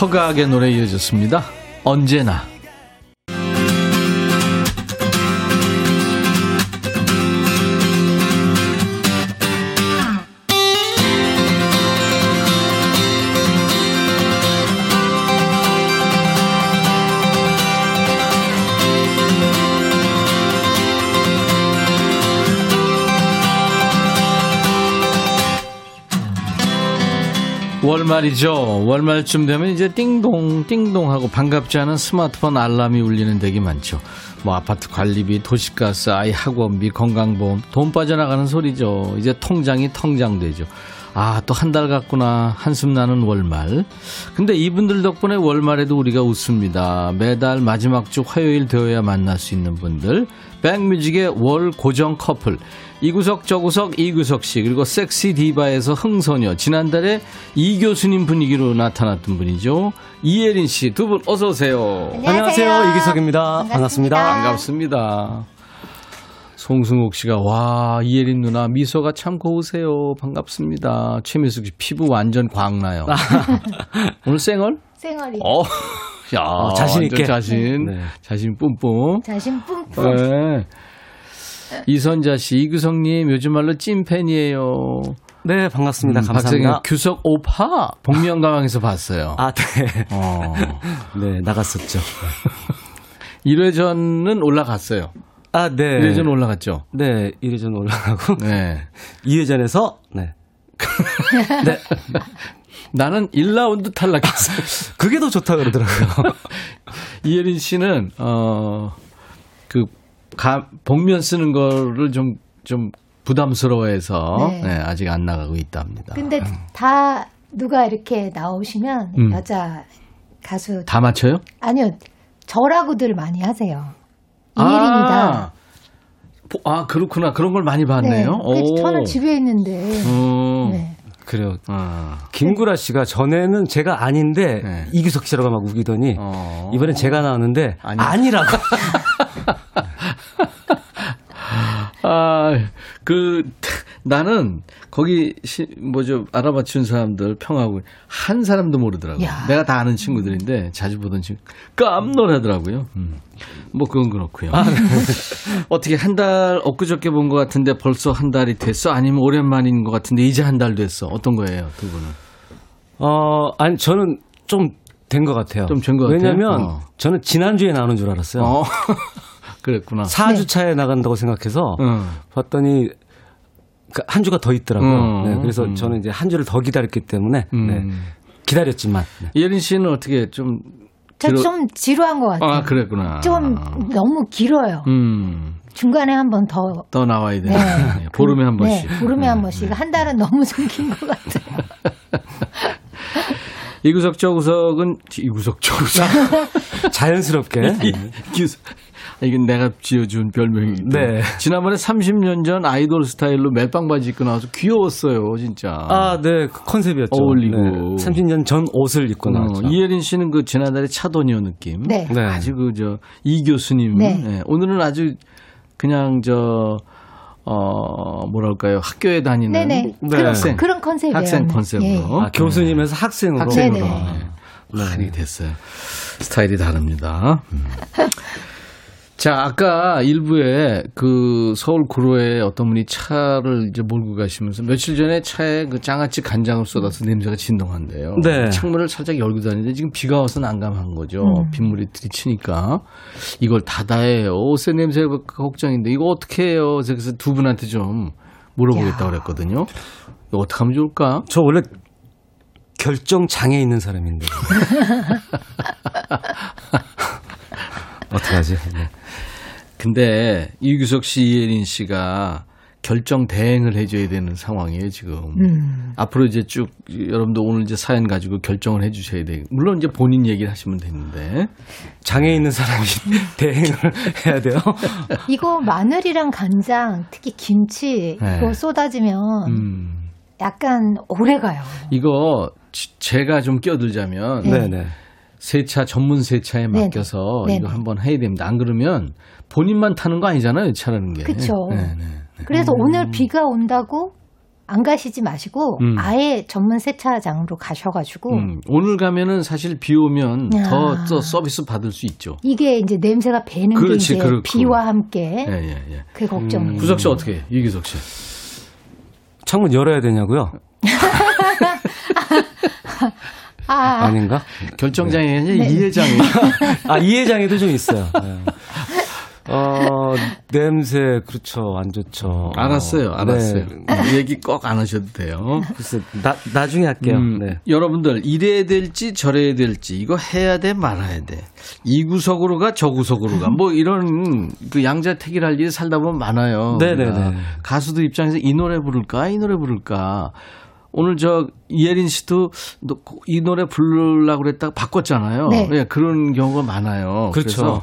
허가하게 노래 이어졌습니다. 언제나. 월말이죠. 월말쯤 되면 이제 띵동 띵동 하고 반갑지 않은 스마트폰 알람이 울리는 댁이 많죠. 뭐 아파트 관리비, 도시가스, 아이 학원비, 건강보험 돈 빠져나가는 소리죠. 이제 통장이 통장되죠. 아, 또 한 달 갔구나. 한숨 나는 월말. 근데 이분들 덕분에 월말에도 우리가 웃습니다. 매달 마지막 주 화요일 되어야 만날 수 있는 분들. 백뮤직의 월 고정 커플. 이구석 저구석 이구석 씨 그리고 섹시 디바에서 흥소녀 지난달에 이 교수님 분위기로 나타났던 분이죠 이예린 씨 두 분 어서 오세요 안녕하세요. 이기석입니다. 반갑습니다. 반갑습니다 송승욱 씨가 와 이예린 누나 미소가 참 고우세요 반갑습니다 최미숙 씨 피부 완전 광나요 오늘 쌩얼 생얼이 어, 야 어, 자신 완전 있게. 자신 네. 자신 뿜뿜 자신 뿜뿜. 네. 이선자 씨, 이규성님, 요즘 말로 찐팬이에요. 네, 반갑습니다. 음, 감사합니다. 박성현, 규석 오파, 복면가왕에서 봤어요. 아, 네. 어. 네, 나갔었죠. 1회전은 올라갔어요. 아, 네. 1회전 올라갔죠. 네, 1회전 올라가고 네. 2회전에서 네. 나는 1라운드 탈락했어요. 그게 더 좋다 그러더라고요. 이예린 씨는, 어, 그, 가, 복면 쓰는 거를 좀, 좀 부담스러워해서, 네. 네, 아직 안 나가고 있답니다. 근데 다 누가 이렇게 나오시면 음. 여자 가수 다 맞춰요? 아니요 저라고들 많이 하세요. 이예린이다. 아, 보- 아, 그렇구나. 그런 걸 많이 봤네요. 그 오. 저는 집에 있는데. 음. 네. 그래요. 아, 김구라 씨가 전에는 제가 아닌데 네. 이규석 씨라고 막 우기더니 어. 이번엔 제가 나왔는데 아니. 아니라고. 아, 그, 나는 거기, 시, 뭐죠, 알아봐 준 사람들 평하고 한 사람도 모르더라고요. 야. 내가 다 아는 친구들인데 자주 보던 친구. 깜놀하더라고요. 음. 뭐 그건 그렇고요. 어떻게 한 달 엊그저께 본 것 같은데 벌써 한 달이 됐어? 아니면 오랜만인 것 같은데 이제 한 달 됐어? 어떤 거예요, 두 분은? 어, 아니 저는 좀 된 것 같아요. 좀 된 것 같아요? 왜냐면 어. 저는 지난주에 나오는 줄 알았어요. 어. 그랬구나. 4주 차에 나간다고 생각해서 응. 봤더니 그한 주가 더 있더라고요. 음, 네, 그래서 음. 저는 이제 한 주를 더 기다렸기 때문에 음. 네, 기다렸지만 네. 예린 씨는 어떻게 좀저 길어- 좀 지루한 것 같아요. 아, 그랬구나. 좀 너무 길어요. 음. 중간에 한 번 더. 더 나와야 돼. 네. 보름에 한 번씩. 네, 보름에 한 네, 번씩. 네. 한 달은 너무 좀 긴 것 같아요. 이구석 저구석은 이구석 저구석. 자연스럽게. 이건 내가 지어준 별명인데. 네. 지난번에 30년 전 아이돌 스타일로 멜빵 바지 입고 나와서 귀여웠어요, 진짜. 아, 네. 그 컨셉이었죠. 어울리고. 네. 30년 전 옷을 입고 어, 나왔죠. 이혜린 씨는 그 지난달에 차도니오 느낌. 네. 네. 아주 그 저 이 교수님. 네. 예, 오늘은 아주 그냥 저 어, 뭐랄까요. 학교에 다니는 네네. 네. 학생. 그런 컨셉이에요. 학생 컨셉으로. 예. 아, 교수님에서 학생으로. 학생으로. 네네. 네. 아, 이렇게 됐어요. 스타일이 다릅니다. 음. 자, 아까 일부에 그 서울 구로에 어떤 분이 차를 이제 몰고 가시면서 며칠 전에 차에 그 장아찌 간장을 쏟아서 냄새가 진동한대요. 네. 창문을 살짝 열고 다니는데 지금 비가 와서 난감한 거죠. 음. 빗물이 들이치니까 이걸 닫아야 해요. 옷에 냄새가 걱정인데 이거 어떻게 해요? 그래서 두 분한테 좀 물어보겠다고 그랬거든요. 이거 어떻게 하면 좋을까? 저 원래 결정 장애 있는 사람인데. 어떡하지? 네. 근데 이규석 씨, 이혜린 씨가 결정 대행을 해줘야 되는 상황이에요 지금. 음. 앞으로 이제 쭉 여러분도 오늘 이제 사연 가지고 결정을 해주셔야 돼. 물론 이제 본인 얘기를 하시면 되는데. 장애 있는 사람이 대행을 해야 돼요. 이거 마늘이랑 간장, 특히 김치 네. 이거 쏟아지면 음. 약간 오래 가요. 이거 지- 제가 좀 끼어들자면 네, 네. 세차 전문 세차에. 맡겨서 네네. 이거 한번 해야 됩니다. 안 그러면 본인만 타는 거 아니잖아요 차라는 게. 그쵸. 네, 네. 그래서 오늘 비가 온다고 안 가시지 마시고 음. 아예 전문 세차장으로 가셔가지고 음, 오늘 가면은 사실 비 오면 야. 더, 더 서비스 받을 수 있죠. 이게 이제 냄새가 배는 그렇지, 게 이제 그렇고. 비와 함께 예, 예, 예. 그 걱정. 구석 씨 어떻게 해? 이기석 씨. 창문 열어야 되냐고요? 아, 아닌가? 결정장애 아니라 네. 이해장애. 아, 이해장애도 좀 있어요. 네. 어, 냄새, 그렇죠. 안 좋죠. 알았어요, 어, 알았어요. 네. 이 얘기 꼭 안 하셔도 돼요. 글쎄, 나, 나중에 할게요. 음, 네. 여러분들 이래야 될지 저래야 될지 이거 해야 돼 말아야 돼. 이 구석으로 가 저 구석으로 가. 뭐 이런 그 양자택일 일이 살다 보면 많아요. 네네네. 그러니까 가수들 입장에서 이 노래 부를까 이 노래 부를까. 오늘 저 이혜린 씨도 너이 노래 부르려고 그랬다가 바꿨잖아요. 네. 예, 그런 경우가 많아요. 그렇죠. 그래서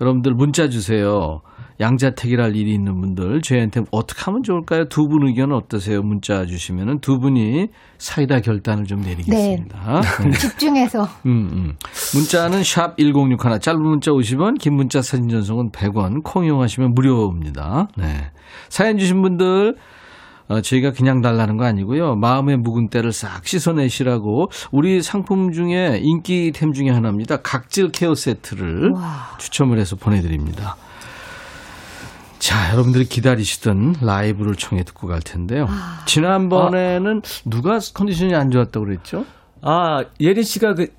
여러분들 문자 주세요. 양자택일할 일이 있는 분들 저희한테 어떻게 하면 좋을까요? 두 분 의견은 어떠세요? 문자 주시면은 두 분이 사이다 결단을 좀 내리겠습니다. 네. 집중해서 음, 음. 문자는 샵 1061, 짧은 문자 50원, 긴 문자 사진 전송은 100원, 콩 이용하시면 무료입니다. 네. 사연 주신 분들, 어, 저희가 그냥 달라는 거 아니고요. 마음의 묵은 때를 싹 씻어내시라고 우리 상품 중에 인기템 중에 하나입니다. 각질 케어 세트를 와. 추첨을 해서 보내드립니다. 자, 여러분들이 기다리시던 라이브를 청해 듣고 갈 텐데요. 지난번에는 누가 컨디션이 안 좋았다고 그랬죠? 아, 예린 씨가 그,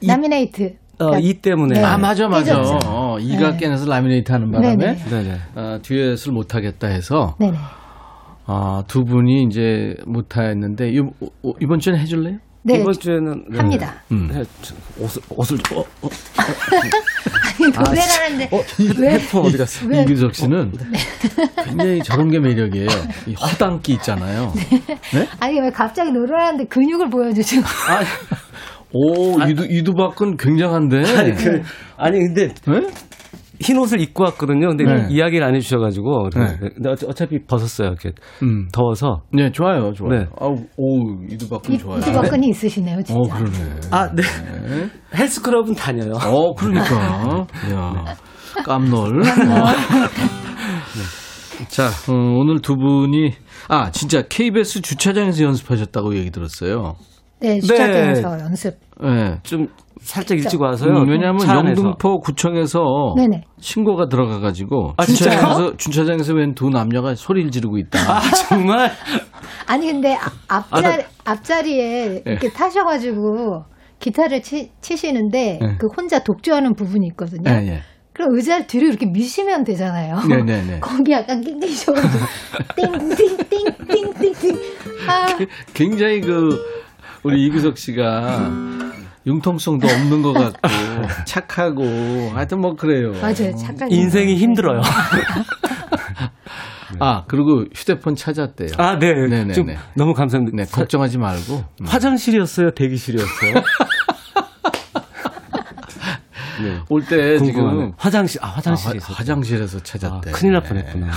이, 라미네이트. 어, 이 때문에. 네. 아, 맞아, 맞아. 어, 이가 네. 깨내서 라미네이트 하는 바람에 네네. 네네. 아, 듀엣을 못하겠다 해서 네네. 아, 두 분이 이제 못하였는데 이- 어, 이번 주에 해줄래요? 네. 이번 주에는. 네. 합니다. 음. 네, 저, 옷을, 옷을, 어, 어, 아니, 노래를 하는데 왜? 헤드폰 어디 갔어? 왜? 이규석 씨는 굉장히 저런 게 매력이에요. 이 허당기 있잖아요. 네? 아니 왜 갑자기 노래를 하는데 근육을 보여주시고 아, 오, 이두, 이두박은 굉장한데. 아니, 그, 아니, 근데 네? 흰 옷을 입고 왔거든요. 근데 네. 이야기를 안 해주셔가지고. 네. 근데 어차- 어차피 벗었어요. 이렇게. 음. 더워서. 네, 좋아요, 좋아요. 네. 아우, 오, 이두박은 이- 좋아요. 이두박근이 있으시네요 진짜. 어, 그러네. 아, 네. 헬스클럽은 다녀요. 어, 그러니까. 야, 깜놀. 어. 네. 자, 어, 오늘 두 분이, 아, 진짜 KBS 주차장에서 연습하셨다고 얘기 들었어요. 네 주차장에서 연습. 네. 좀 살짝 일찍 와서요. 음, 왜냐하면. 영등포 구청에서 네네. 신고가 들어가가지고 아, 진짜요? 주차장에서 주차장에서 웬 두 남녀가 소리를 지르고 있다. 아, 정말? 아니 근데 아- 앞자리 나- 앞자리에 이렇게 타셔가지고 기타를 치, 치시는데 네. 그 혼자 독주하는 부분이 있거든요. 예, 예. 그럼 의자를 뒤로 이렇게 미시면 되잖아요. 네, 네, 네. 거기 약간 낑낑셔가지고 띵띵띵띵띵띵. 아 굉장히 그 우리 이규석 씨가 융통성도 없는 것 같고 착하고 하여튼 뭐 그래요. 맞아요. 착한 인생이 힘들어요. 아 그리고 휴대폰 찾았대요. 아, 네. 네네네. 좀 너무 감사합니다. 네 걱정하지 말고 음. 화장실이었어요? 대기실이었어요? 올때 궁금하네. 지금 화장실, 아, 아, 화장실이 화- 있었 화장실에서 아, 찾았대. 큰일 날 뻔했구나.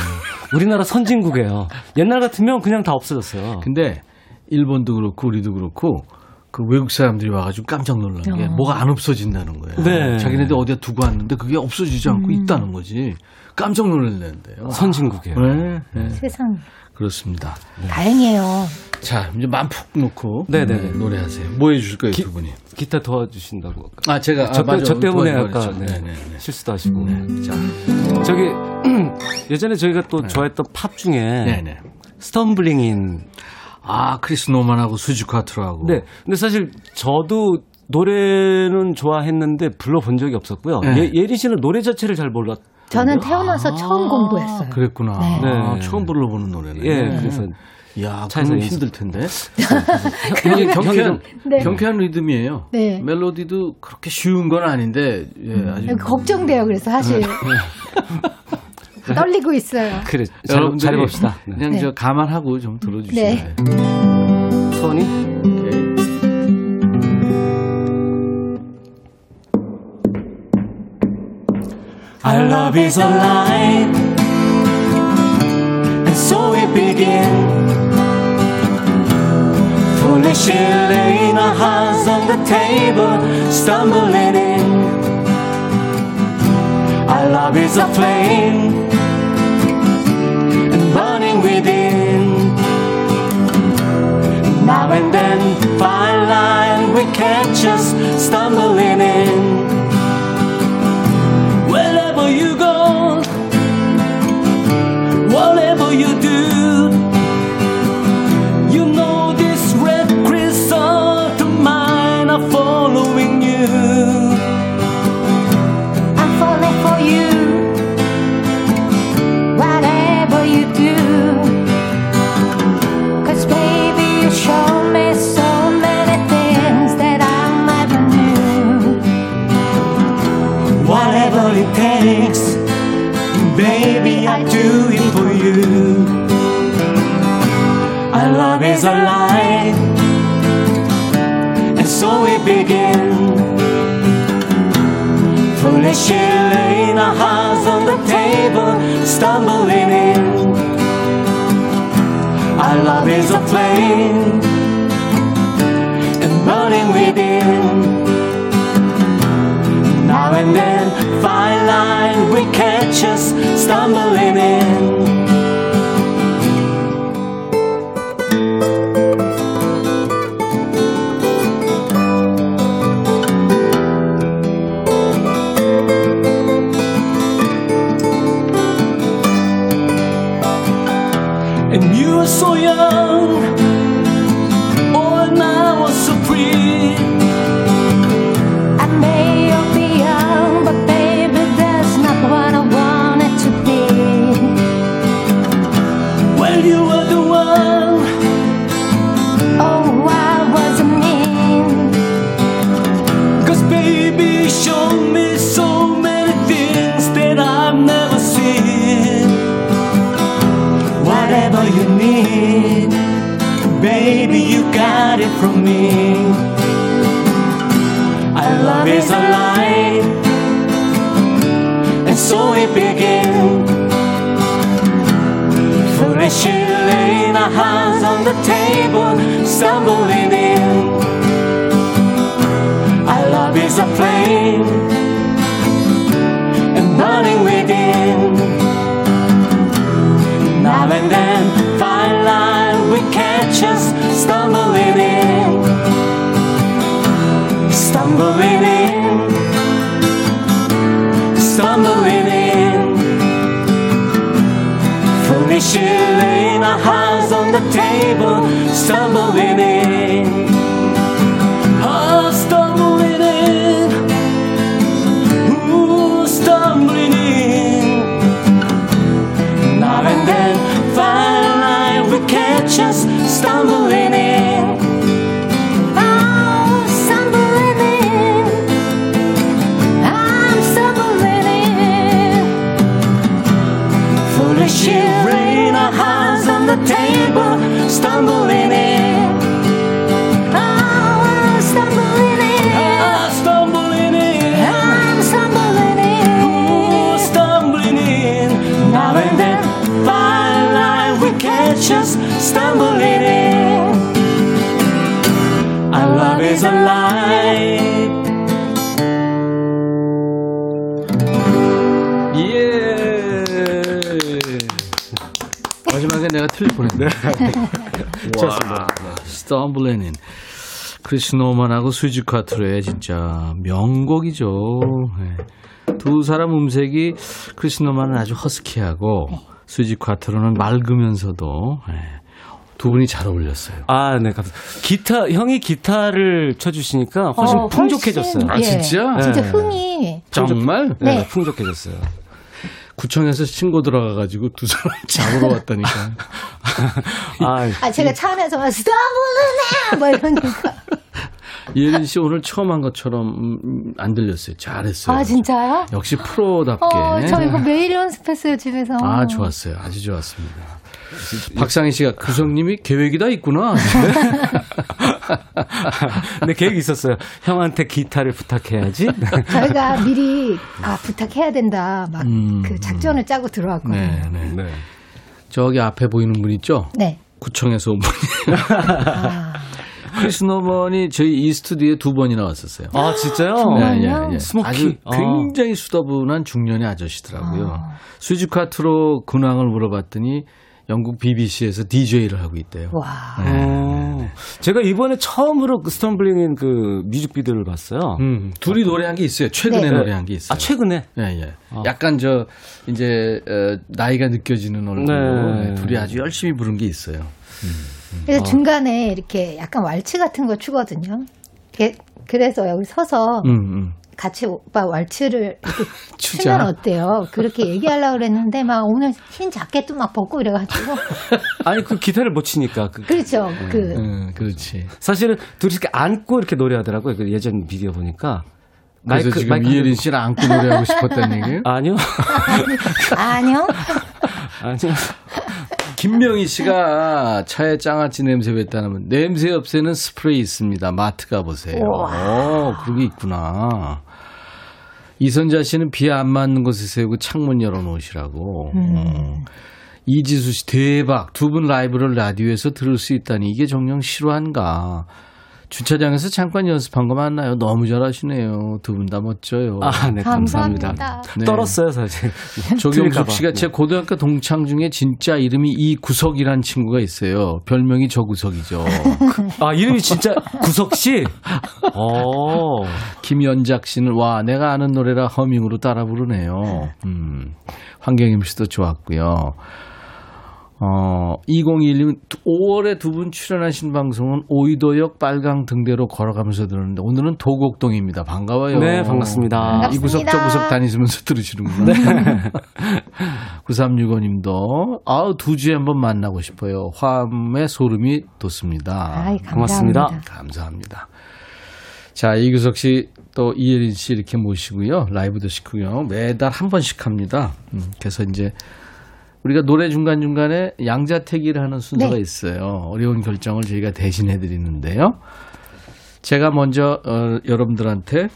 우리나라 선진국이에요. 옛날 같으면 그냥 다 없어졌어요. 근데 일본도 그렇고 우리도 그렇고 그 외국 사람들이 와가지고 깜짝 놀란 게 어. 뭐가 안 없어진다는 거예요. 네. 자기네들 어디에 두고 왔는데 그게 없어지지 않고 있다는 거지. 깜짝 놀랐는데요. 선진국이에요. 네, 네, 세상 그렇습니다. 다행이에요. 자, 이제 마음 푹 놓고 네네네. 네, 노래하세요. 뭐 해주실 거예요, 기- 두 분이? 기타 도와주신다고. 아, 제가 저, 아, 맞아. 저 때문에 아까 그랬죠. 네, 네, 네, 실수도 하시고. 네. 자, 저기 예전에 저희가 또 좋아했던 팝 중에 네, 네. Stumblin' In 아, 크리스 노만하고 수지 콰트로라고. 네. 근데 사실 저도 노래는 좋아했는데 불러본 적이 없었고요. 네. 예, 예린 씨는 노래 자체를 잘 몰랐. 저는 태어나서 아, 처음 공부했어요. 그랬구나. 네. 아, 네. 처음 불러보는 노래네. 예, 그래서 야, 차에서. 힘들 텐데. 굉장히 경쾌한, 네. 경쾌한 리듬이에요. 네. 멜로디도 그렇게 쉬운 건 아닌데, 예, 아주. 걱정돼요. 그래서 사실 떨리고 있어요. 그래 잘, 잘해봅시다. 네. 그냥 네. 저 감안하고 좀 들어주시면 네. 선이 오케이. Our love is alive And so we begin Foolishly laying our hands on the table Stumbling in Our love is a flame Now and then. Fine line we catch us stumbling in Wherever you go, whatever you do, Is alive, and so we begin. Foolishly laying our hands on the table, stumbling in. Our love is a flame, and burning within. Now and then, fine line we catch us stumbling in. Me. Our love is alive And so we begin Foolishly laying our hands on the table Stumbling in. Our love is a flame and burning within. Now and then, fine line we catch us stumbling in, stumbling in, stumbling in. Foolishly laying our on the table, stumbling in. Oh, stumbling in. Stumbling in. Now and then, fine line will catch us stumbling alive. 예. 마지막에 내가 틀릴 뻔했네. 와, Stumblin' In. 크리스 노만하고 수지 콰트로의 진짜 명곡이죠. 네. 두 사람 음색이 크리스 노만은 아주 허스키하고 수지 콰트로는 맑으면서도 네. 두 분이 잘 어울렸어요. 아, 네, 감사. 기타 형이 기타를 쳐주시니까 훨씬 어, 풍족해졌어요. 아, 진짜? 진짜 네. 흥이. 정말? 네, 네. 풍족해졌어요. 구청에서 신고 들어가가지고 두 사람 잡으러 왔다니까. 아, 아, 제가 차 안에서 막 in! 뭐 이러니까. 예린 씨 오늘 처음 한 것처럼 안 들렸어요. 잘했어요. 아, 진짜요? 역시 프로답게. 어, 저 이거 매일 연습했어요, 집에서. 아, 좋았어요. 아주 좋았습니다. 박상희 씨가 규석님이 계획이 다 있구나. 근데 계획이 있었어요. 형한테 기타를 부탁해야지. 저희가 미리, 아, 부탁해야 된다. 막, 음. 그 작전을 짜고 들어왔거든요. 네, 네. 네. 저기 앞에 보이는 분 있죠? 네. 구청에서 온 분이. 아, 크리스 노먼이 저희 이 스튜디오에 두 번이나 왔었어요. 아, 진짜요? 예, 예? 예. 스모키. 아주 아. 굉장히 수더분한 중년의 아저씨더라고요. 아. 수지카트로 근황을 물어봤더니 영국 BBC에서 DJ를 하고 있대요. 와. 어, 제가 이번에 처음으로 그 스톰블링인 그 뮤직비디오를 봤어요. 음, 둘이 노래한 게 있어요. 최근에 네. 노래한 게 있어요. 아, 최근에? 예, 예. 약간 저 이제 어, 나이가 느껴지는 얼굴로 네. 네, 둘이 아주 열심히 부른 게 있어요. 그래서 중간에 이렇게 약간 왈츠 같은 거 추거든요. 게- 그래서 여기 서서 음, 음. 같이 오빠 왈츠를. 추면 어때요? 그렇게 얘기하려고 그랬는데 막 오늘 흰 자켓도 막 벗고 이래가지고 아니, 그 기타를 못 치니까. 그, 그렇죠. 그 음, 그렇지. 사실은 둘이 이렇게 안고 이렇게 노래하더라고요. 그 예전 비디오 보니까. 그래서 지금 이예린 씨를 안고 노래하고 싶었다는 얘기예요? 아니요. 아니요. 아니요. 김명희 씨가 차에 장아찌 냄새 뱉다면 냄새 없애는 스프레이 있습니다. 마트 가보세요. 어, 그런 게 있구나. 이선자 씨는 비안 맞는 곳에 세우고 창문 열어놓으시라고. 어. 이지수 씨 대박. 두 분 라이브를 라디오에서 들을 수 있다니 이게 정녕 실화인가. 주차장에서 잠깐 연습한 거 맞나요? 너무 잘하시네요. 두 분 다 멋져요. 아, 네, 감사합니다. 감사합니다. 네. 떨었어요, 사실. 조경숙 씨가 네. 제 고등학교 동창 중에 진짜 이름이 이구석이란 친구가 있어요. 별명이 저구석이죠. 아, 이름이 진짜 구석 씨? 어. 김연작 씨는 와 내가 아는 노래라 허밍으로 따라 부르네요. 음, 황경임 씨도 좋았고요. 어, 2021님 5월에 두 분 출연하신 방송은 오이도역 빨강 등대로 걸어가면서 들었는데 오늘은 도곡동입니다. 반가워요. 네, 반갑습니다. 반갑습니다. 이 구석 저 구석 다니시면서 들으시는구나. 네. 9365님도 아우 두 주에 한번 만나고 싶어요. 화음의 소름이 돋습니다. 아이, 고맙습니다. 감사합니다. 감사합니다. 자, 이규석 씨, 또 이예린 씨 이렇게 모시고요. 라이브도 시키고요. 매달 한 번씩 합니다. 음, 그래서 이제 우리가 노래 중간중간에 양자택일을 하는 순서가 네. 있어요. 어려운 결정을 저희가 대신해 드리는데요. 제가 먼저 어, 여러분들한테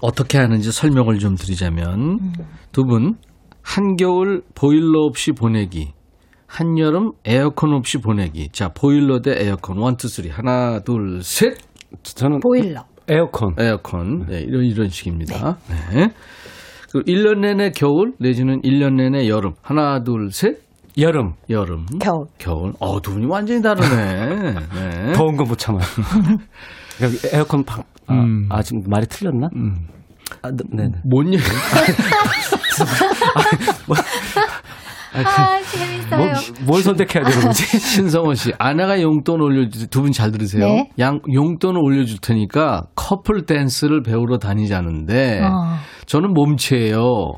어떻게 하는지 설명을 좀 드리자면 두분 한겨울 보일러 없이 보내기 한여름 에어컨 없이 보내기 자 보일러 대 에어컨 one two three 하나 둘 셋 저는 보일러. 에어컨. 에어컨 네, 이런 이런 식입니다 네. 그 1년 내내 겨울 내지는 1년 내내 여름 하나 둘 셋 여름. 여름 겨울. 겨울 어 두 분이 완전히 다르네 네. 더운 거 못 참아요. 여기 에어컨 방, 아, 음. 아, 지금 말이 틀렸나? 음. 아, 네, 네. 뭔 얘기 아, 재밌어요. 뭐, 뭘 선택해야 되는 거지? 신성호 씨, 아내가 용돈 올려줄 두 분 잘 들으세요. 네. 양 용돈을 올려줄 테니까 커플 댄스를 배우러 다니자는데 어. 저는 몸치예요.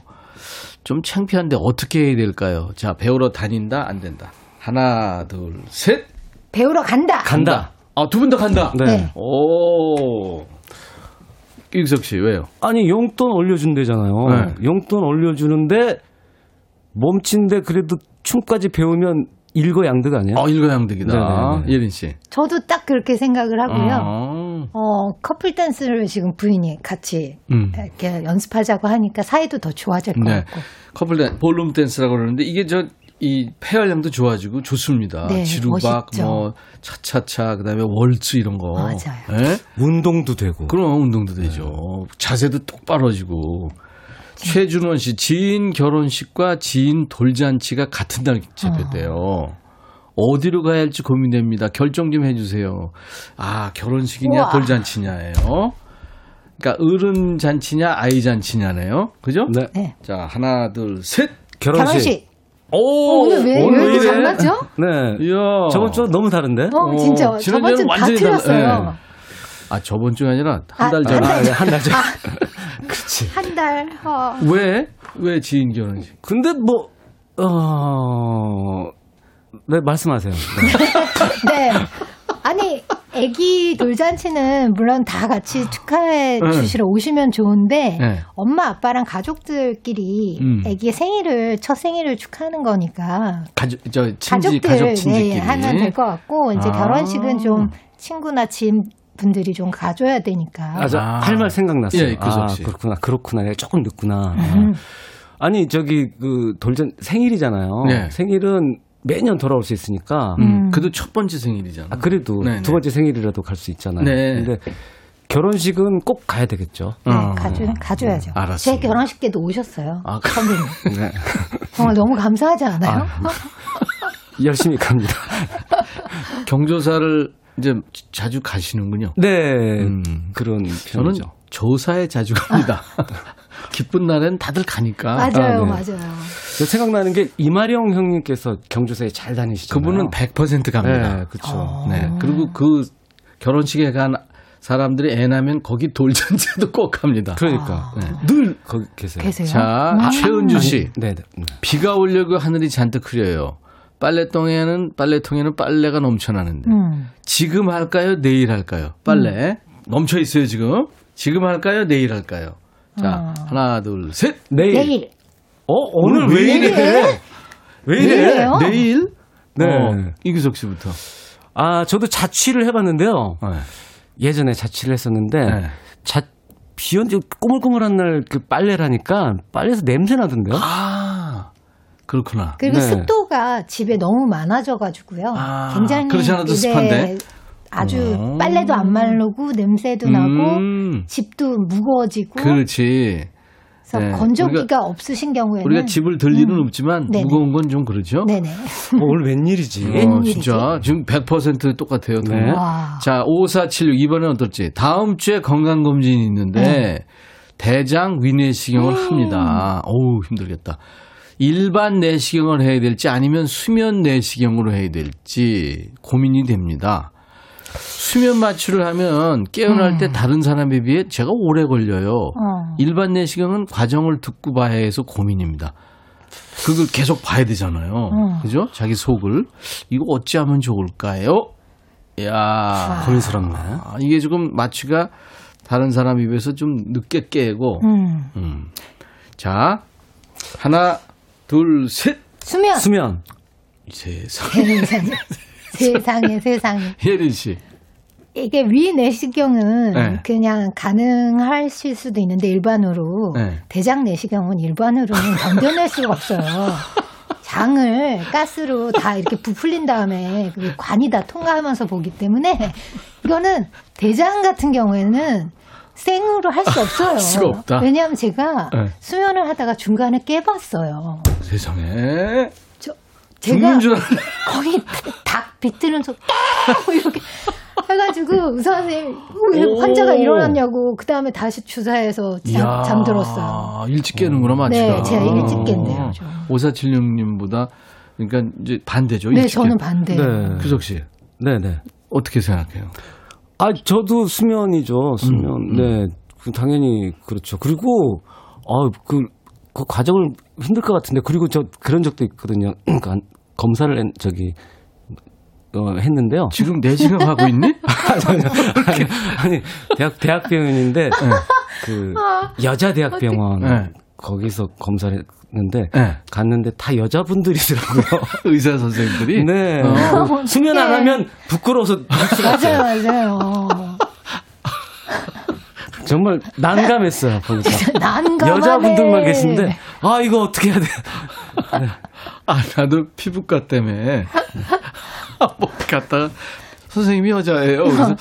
좀 창피한데 어떻게 해야 될까요? 자, 배우러 다닌다 안 된다. 하나, 둘, 셋. 배우러 간다. 간다. 아, 두 분 다 간다. 네. 네. 오. 김석 씨, 왜요? 아니, 용돈 올려준대잖아요. 네. 용돈 올려주는데, 몸친데 그래도 춤까지 배우면 일거양득 아니에요? 어, 일거양득이다. 네네네. 예린 씨. 저도 딱 그렇게 생각을 하고요. 어. 어, 커플 댄스를 지금 부인이 같이 음. 이렇게 연습하자고 하니까 사이도 더 좋아질 것 네. 같고. 커플 댄, 볼룸 댄스라고 그러는데 이게 저 이 폐활량도 좋아지고 좋습니다. 네, 지루박, 멋있죠. 뭐 차차차 그다음에 월츠 이런 거. 맞아요. 예? 운동도 되고. 그럼 운동도 되죠. 자세도 똑바로지고. 최준원 씨 지인 결혼식과 지인 돌잔치가 같은 날 잡혔대요. 어디로 가야 할지 고민됩니다. 결정 좀 해주세요. 아 결혼식이냐 우와. 돌잔치냐예요. 그러니까 어른 잔치냐 아이 잔치냐네요. 그죠? 네. 네. 자 하나 둘 셋. 결혼식. 결혼식. 오 오늘 왜, 오늘 왜 이렇게 맞죠? 네. 이야. 저번 주 너무 다른데? 어, 진짜. 지난주에는 저번 주다 완전히 달라- 틀렸어요. 네. 아 저번 주가 아니라 한 아, 달 전에. 한달 전. 한달 전. 한 달. 어. 왜? 왜 지인 결혼식? 근데 뭐, 어, 네, 말씀하세요. 네. 네. 아니, 애기 돌잔치는 물론 다 같이 축하해 네. 주시러 오시면 좋은데 네. 엄마 아빠랑 가족들끼리 음. 애기의 생일을 첫 생일을 축하하는 거니까 가족 저 친지 가족들 가족 네, 친지끼리 하면 될 것 같고 이제 아. 결혼식은 좀 친구나 지인 분들이 좀 가줘야 되니까. 아, 저, 아. 할말 생각났어요. 예, 구석 아, 씨. 그렇구나. 그렇구나. 내가 조금 늦구나. 음. 아니, 저기, 그, 돌전, 생일이잖아요. 네. 생일은 매년 돌아올 수 있으니까. 음, 음. 그래도 첫 번째 생일이잖아. 아, 그래도 네, 두 네. 번째 생일이라도 갈 수 있잖아요. 네. 근데 결혼식은 꼭 가야 되겠죠. 네, 어. 가져, 가줘야죠. 알았습니다. 제 결혼식 때도 오셨어요. 아, 그- 선배님. 네. 정말 너무 감사하지 않아요? 열심히 갑니다. 경조사를 이제 자주 가시는군요. 네. 음. 그런 저는 편이죠. 조사에 자주 갑니다. 기쁜 날엔 다들 가니까. 맞아요, 네. 맞아요. 저 생각나는 게 이마령 형님께서 경조사에 잘 다니시잖아요. 그분은 100% 갑니다. 네, 그렇죠. 어. 네. 그리고 그 결혼식에 간 사람들이 애 나면 거기 돌잔치도 꼭 갑니다. 그러니까 네. 늘 거기 계세요. 계세요? 자, 음. 최은주 씨. 네, 네. 네. 비가 오려고 하늘이 잔뜩 흐려요. 빨래통에는 빨래통에는 빨래가 넘쳐나는데 음. 지금 할까요? 내일 할까요? 빨래 넘쳐 있어요 지금. 지금 할까요? 내일 할까요? 자 어. 하나 둘 셋. 내일. 내일. 어, 오늘 왜 이래? 왜 이래? 내일이에요? 내일? 네. 어, 이규석 씨부터. 아, 저도 자취를 해봤는데요. 네. 예전에 자취를 했었는데, 네. 자, 비온 지 꼬물꼬물한 날 그 빨래라니까 빨래에서 냄새 나던데요? 아 그렇구나. 그리고 네. 습도가 집에 너무 많아져가지고 아, 굉장히 그렇지 않아도 네, 습한데? 아주 어. 빨래도 안 마르고 냄새도 나고 음, 집도 무거워지고 그렇지. 그래서 네. 건조기가 없으신 경우에는 우리가 집을 들 일은 없지만 네네. 무거운 건 좀 그렇죠. 네네 어, 오늘 웬일이지? 어, 웬일이지? 진짜 지금 100% 똑같아요. 네. 와 자, 5476 이번엔 어떨지. 다음 주에 건강 검진이 있는데 네. 대장 위내시경을 음. 합니다. 어우, 힘들겠다. 일반 내시경을 해야 될지 아니면 수면 내시경으로 해야 될지 고민이 됩니다. 수면 마취를 하면 깨어날 때 다른 사람에 비해 제가 오래 걸려요. 음. 어. 일반 내시경은 과정을 듣고 봐야 해서 고민입니다. 그걸 계속 봐야 되잖아요. 어. 그죠? 자기 속을. 이거 어찌하면 좋을까요? 야 고민스럽네. 아, 이게 지금 마취가 다른 사람 입에서 좀 늦게 깨고. 음. 음. 자, 하나, 둘, 셋. 수면 수면. 세상. 세상에 세상에 세상에 혜린 씨. 이게 위 내시경은 네. 그냥 가능하실 수도 있는데 일반으로 네. 대장 내시경은 일반으로는 견뎌낼 수가 없어요. 장을 가스로 다 이렇게 부풀린 다음에 그 관이 다 통과하면서 보기 때문에 이거는 대장 같은 경우에는 생으로 할 수 없어요. 수가 없다. 왜냐하면 제가 네. 수면을 하다가 중간에 깨봤어요. 세상에. 저 제가. 거의 닭 비트는 소 이렇게 해가지고 의사 선생님. 환자가 일어났냐고 그 다음에 다시 주사해서 잠, 잠들었어요. 일찍 깨는구나, 마취가. 네, 제가 일찍 깼네요, 좀. 5476님보다, 그러니까 이제 반대죠. 네, 일찍 저는 깨. 반대. 네. 규석 씨, 네네. 어떻게 생각해요? 아, 저도 수면이죠. 수면. 음, 음. 네. 그 당연히 그렇죠. 그리고, 아, 그, 그 과정을 힘들 것 같은데, 그리고 저 그런 적도 있거든요. 그러니까 검사를 했- 저기, 어, 했는데요. 지금 내시경 하고 있니? 아니, 아니, 대학, 대학병원인데, 그, 여자 대학병원. 네. 거기서 검사를 했는데 네. 갔는데 다 여자분들이더라고요. 의사 선생님들이 네. 어. 수면 안 하면 부끄러워서 맞아요, 맞아요. 정말 난감했어요. 거기서. 난감하네. 여자분들만 계신데 아 이거 어떻게 해야 돼? 아 나도 피부과 때문에 뭐 갔다가 선생님이 여자예요. 그래서 어.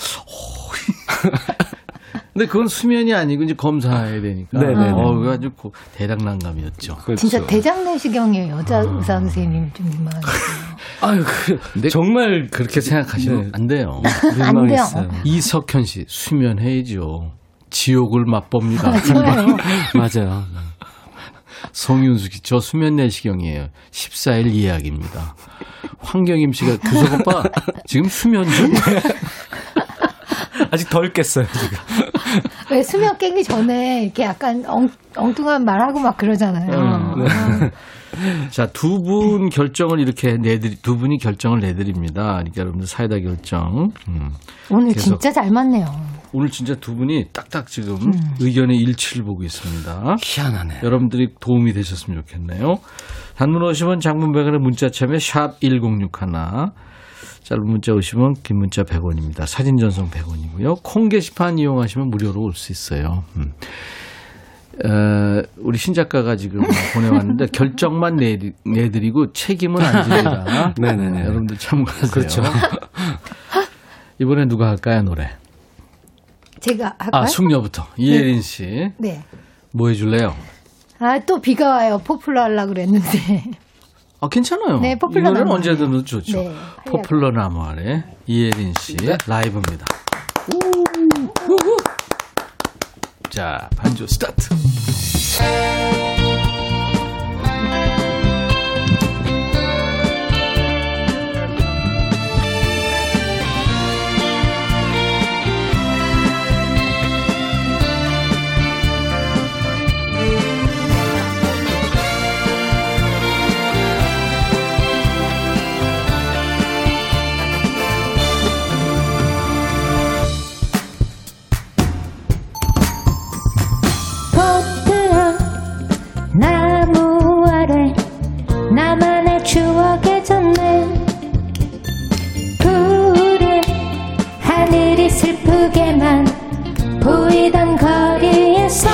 근데 그건 수면이 아니고 이제 검사해야 되니까. 네네네. 어, 그거 아주 고- 대략 난감이었죠. 그렇죠. 진짜 대장 내시경이에요. 여자 의사 선생님 좀 이만. 아유 그, 정말 그렇게 생각하시면 네. 안 돼요. 민망했어요. 이석현 씨 수면해야죠. 지옥을 맛봅니다. 맞아요. 맞아요. 송윤숙 씨, 저 수면 내시경이에요. 14일 예약입니다. 황경임 씨가 규석 오빠 지금 수면 중? 아직 덜 깼어요 지금. 왜 수면 깨기 전에 이렇게 약간 엉, 엉뚱한 말하고 막 그러잖아요. 음, 아, 자, 두 분 결정을 이렇게 내드리, 두 분이 결정을 내드립니다. 그러니까 여러분들 사이다 결정. 음. 오늘 계속. 진짜 잘 맞네요. 오늘 진짜 두 분이 딱딱 지금 음. 의견의 일치를 보고 있습니다. 희한하네. 여러분들이 도움이 되셨으면 좋겠네요. 단문 50원, 장문 100원의 문자 참여 샵 1061. 짧은 문자 오시면 긴 문자 100원입니다. 사진 전송 100원이고요. 콩 게시판 이용하시면 무료로 올 수 있어요. 음. 어, 우리 신 작가가 지금 보내왔는데 결정만 내리, 내드리고 책임은 안 지리라. 네네네. 여러분들 참고하세요. 그렇죠. 이번에 누가 할까요 노래? 제가 할까요? 아 숙녀부터 이예린 씨. 네. 뭐 해줄래요? 아, 또 비가 와요. 포플러 하려고 그랬는데. 아 괜찮아요. 네, 포플러 나무 언제든. 좋죠. 네, 포플러 나무 아래 이예린 씨 라이브입니다. 자 반주 스타트. 젖네. 푸른 하늘이 슬프게만 보이던 거리에서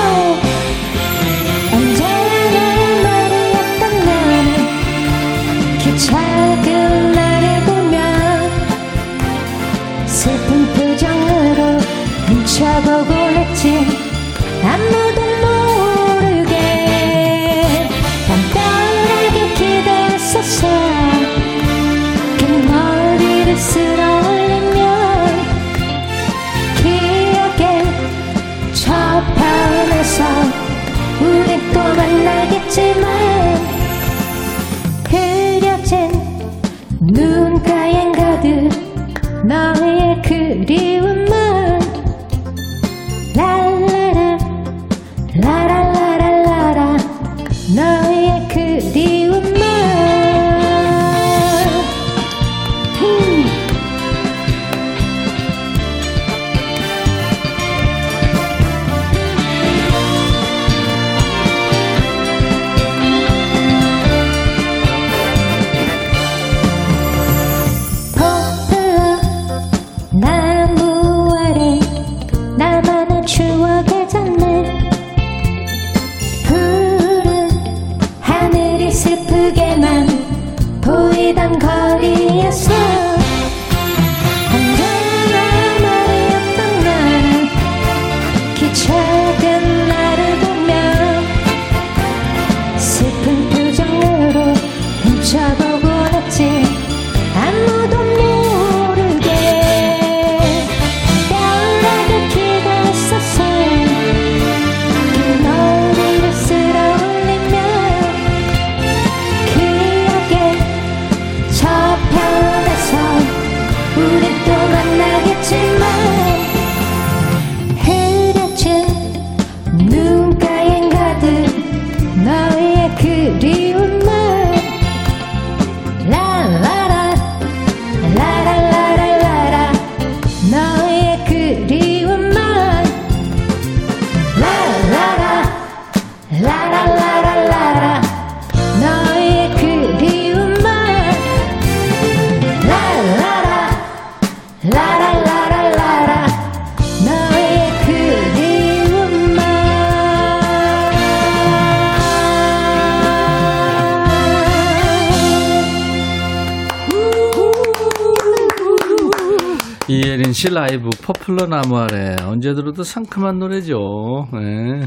씨 라이브 포플러 나무 아래 언제 들어도 상큼한 노래죠. 네.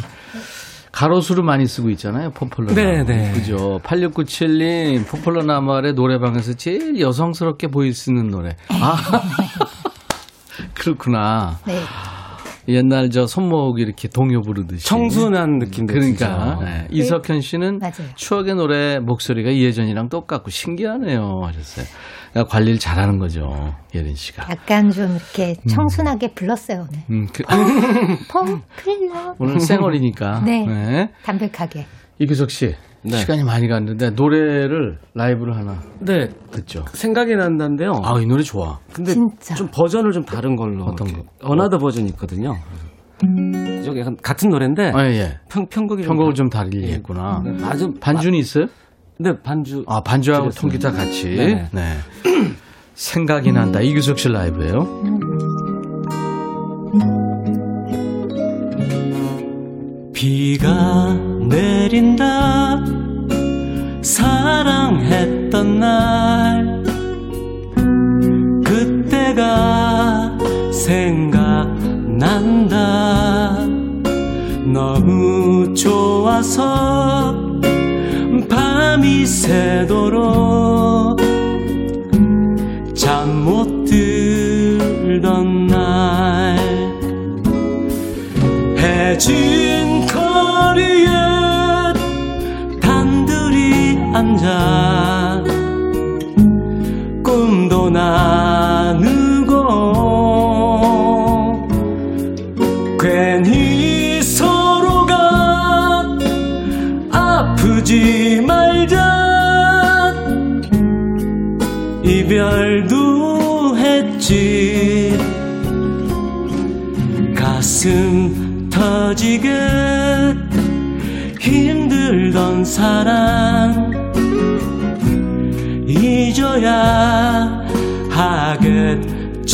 가로수를 많이 쓰고 있잖아요. 포플러 네, 나무. 네. 그죠. 8697님 포플러 나무 아래 노래방에서 제일 여성스럽게 보일 수 있는 노래. 아. 그렇구나. 네. 옛날 저 손목 이렇게 동요 부르듯이. 청순한 느낌도 그러니까. 네. 이석현 씨는 맞아요. 추억의 노래 목소리가 예전이랑 똑같고 신기하네요 하셨어요. 관리를 잘하는 거죠 예린 씨가. 약간 좀 이렇게 청순하게 불렀어요, 오늘. 음, 그, 포플러. 오늘 생얼이니까. 네. 담백하게. 이규석 씨 네. 시간이 많이 갔는데 노래를 라이브를 하나 네, 듣죠. 생각이 난다는데요. 아 이 노래 좋아. 근데 진짜. 좀 버전을 좀 다른 걸로. 어떤 거? another 버전이 있거든요. 저기 약간 같은 노래인데 아 예. 평 편곡이 편곡을 좀좀 다르게 했구나. 네, 아주 반주는 있어요? 네 반주. 아 반주하고 드렸어요. 통기타 같이. 네네. 네. 생각이 난다 이규석 씨 라이브예요. 비가 내린다 사랑했던 날 그때가 생각난다 너무 좋아서 밤이 새도록 잠 못 들던 날 해진 거리에 단둘이 앉아 아프지 말자. 이별도 했지. 가슴 터지게 힘들던 사랑 잊어야 하겠지만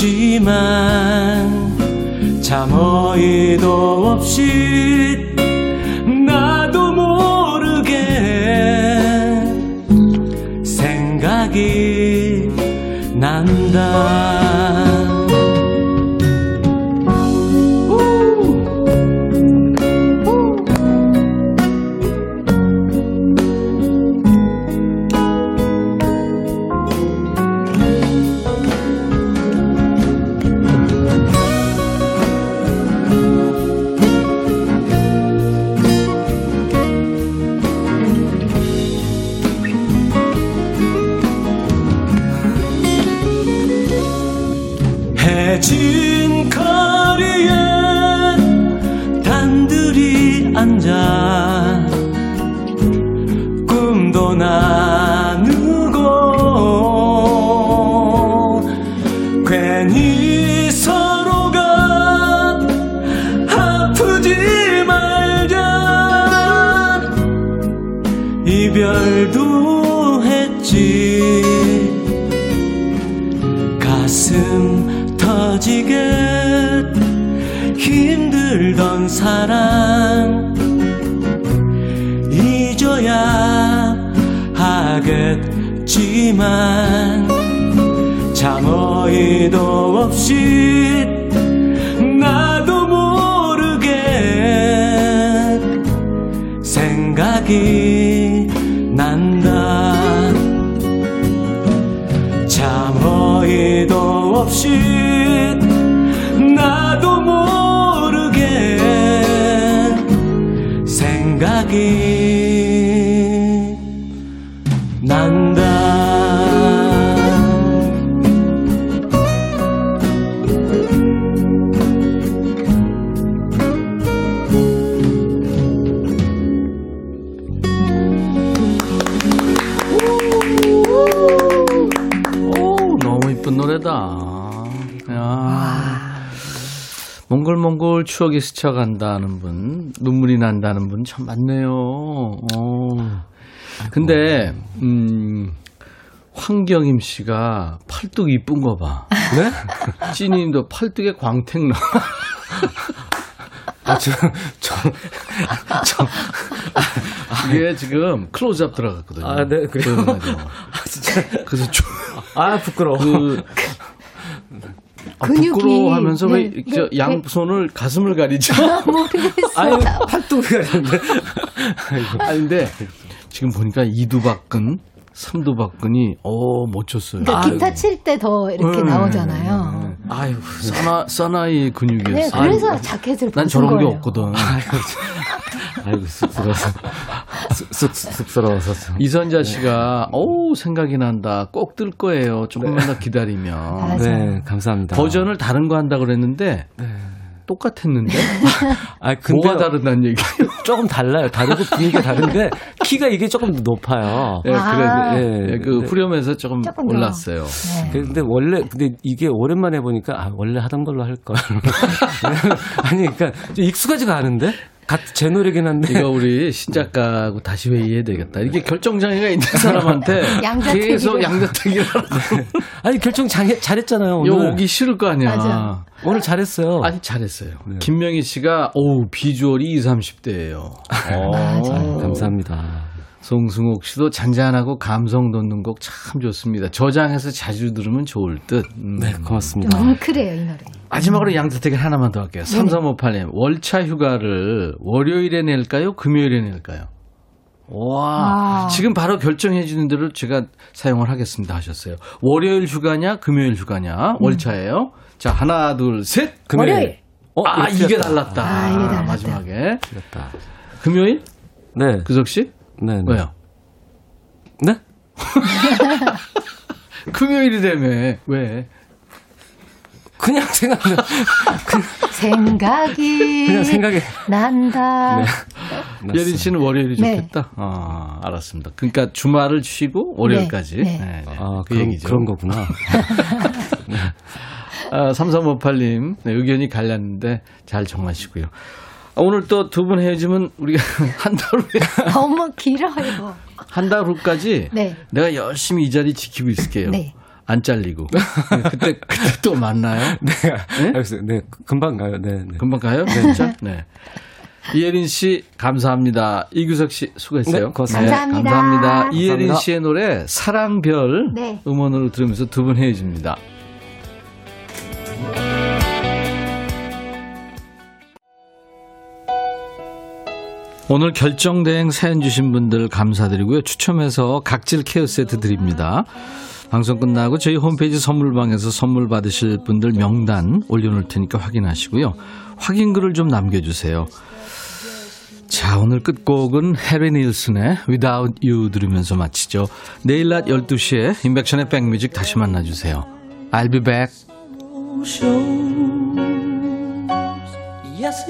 잠어이도 없이 난 없이 나도 모르게 생각이 난다. 잠어이도 없이 나도 모르게 생각이 추억이 스쳐간다는 분, 눈물이 난다는 분 참 많네요. 어. 근데, 음, 황경임 씨가 팔뚝 이쁜 거 봐. 네? 찐이님도 팔뚝에 광택 나. 아, 저, 저, 저, 이게 지금 클로즈업 들어갔거든요. 아, 네, 그래요? 아, 진짜. 그래서 좀, 아, 부끄러워. 그, 아, 근육이 부끄러워하면서 왜 네, 저 네, 양손을 가슴을 가리죠? 모르겠어요. 아니 팔뚝이 가는데. 아니 근데 지금 보니까 이두박근, 삼두박근이 어못 쳤어요. 그러니까 기타 칠 때 더 이렇게 음. 나오잖아요. 아유 사나 사나이 근육이었어. 네, 그래서 자켓을 난 저런 게 거예요. 없거든. 아이고 쑥스러워서 쑥, 쑥, 쑥스러워서. 이선자 씨가 어우 생각이 난다. 꼭 뜰 거예요. 조금만 더 기다리면. 네, 감사합니다. 버전을 다른 거 한다 그랬는데 똑같았는데 아 근데 뭐가 다르다는 얘기예요? 조금 달라요. 다르고 분위기가 다른데 키가 이게 조금 높아요. 예, 아. 그래, 예, 예, 그 네. 후렴에서 조금, 조금 더. 올랐어요. 네. 근데 원래 근데 이게 오랜만에 보니까 아 원래 하던 걸로 할 걸. 아니 그러니까 좀 익숙하지가 않은데 같 제 노래긴 한데 이거 우리 신작가하고 다시 회의해야 되겠다. 이게 결정장애가 있는 사람한테. 계속 양자택일 아니 결정 잘, 잘했잖아요 오늘. 오기 싫을 거 아니야. 맞아. 오늘 잘했어요. 아니 잘했어요. 네. 김명희 씨가 오 비주얼이 20, 30대예요. 아, 감사합니다. 송승옥 씨도 잔잔하고 감성 돋는 곡 참 좋습니다. 저장해서 자주 들으면 좋을 듯. 음. 네 고맙습니다. 좀 뭉클해요, 이 노래. 마지막으로 양자택일 하나만 더 할게요. 3358님, 월차 휴가를 월요일에 낼까요? 금요일에 낼까요? 와, 아. 지금 바로 결정해 주는 대로 제가 사용을 하겠습니다 하셨어요. 월요일 휴가냐, 금요일 휴가냐, 월차예요. 자, 하나, 둘, 셋. 금요일. 월요일. 어, 아, 이거 이게. 달랐다. 아, 이게 달랐다. 마지막에. 틀렸다. 금요일? 네. 그석 씨? 네. 네. 왜요? 네? 금요일이라며. 왜? 그냥 생각나. 생각이 그냥 생각이. 난다. 예린 씨는 월요일이 네. 좋겠다? 아, 알았습니다. 그러니까 주말을 쉬고 월요일까지. 네, 네. 네. 네. 아, 그 그런, 얘기죠. 그런 거구나. 아, 3358님 네, 의견이 갈렸는데 잘 정하시고요. 아, 오늘 또 두 분 헤어지면 우리가 한 달 후에 너무 길어요. 한 달 후까지 네. 내가 열심히 이 자리 지키고 있을게요. 네. 안 잘리고. 네, 그때 그때 또 만나요. 네. 네? 알겠어요. 네. 금방 가요. 네. 네. 금방 가요? 진짜? 네. 이예린 씨 감사합니다. 이규석 씨 수고했어요. 네, 고맙습니다. 감사합니다. 감사합니다. 이예린 감사합니다. 씨의 노래 사랑별 네. 음원으로 들으면서 두 분 헤어집니다. 오늘 결정대행 사연 주신 분들 감사드리고요. 추첨해서 각질 케어 세트 드립니다. 방송 끝나고 저희 홈페이지 선물방에서 선물 받으실 분들 명단 올려놓을 테니까 확인하시고요. 확인글을 좀 남겨주세요. 자, 오늘 끝곡은 해리 닐슨의 Without You 들으면서 마치죠. 내일 낮 12시에 인백션의 백뮤직 다시 만나주세요. I'll be back. Yes.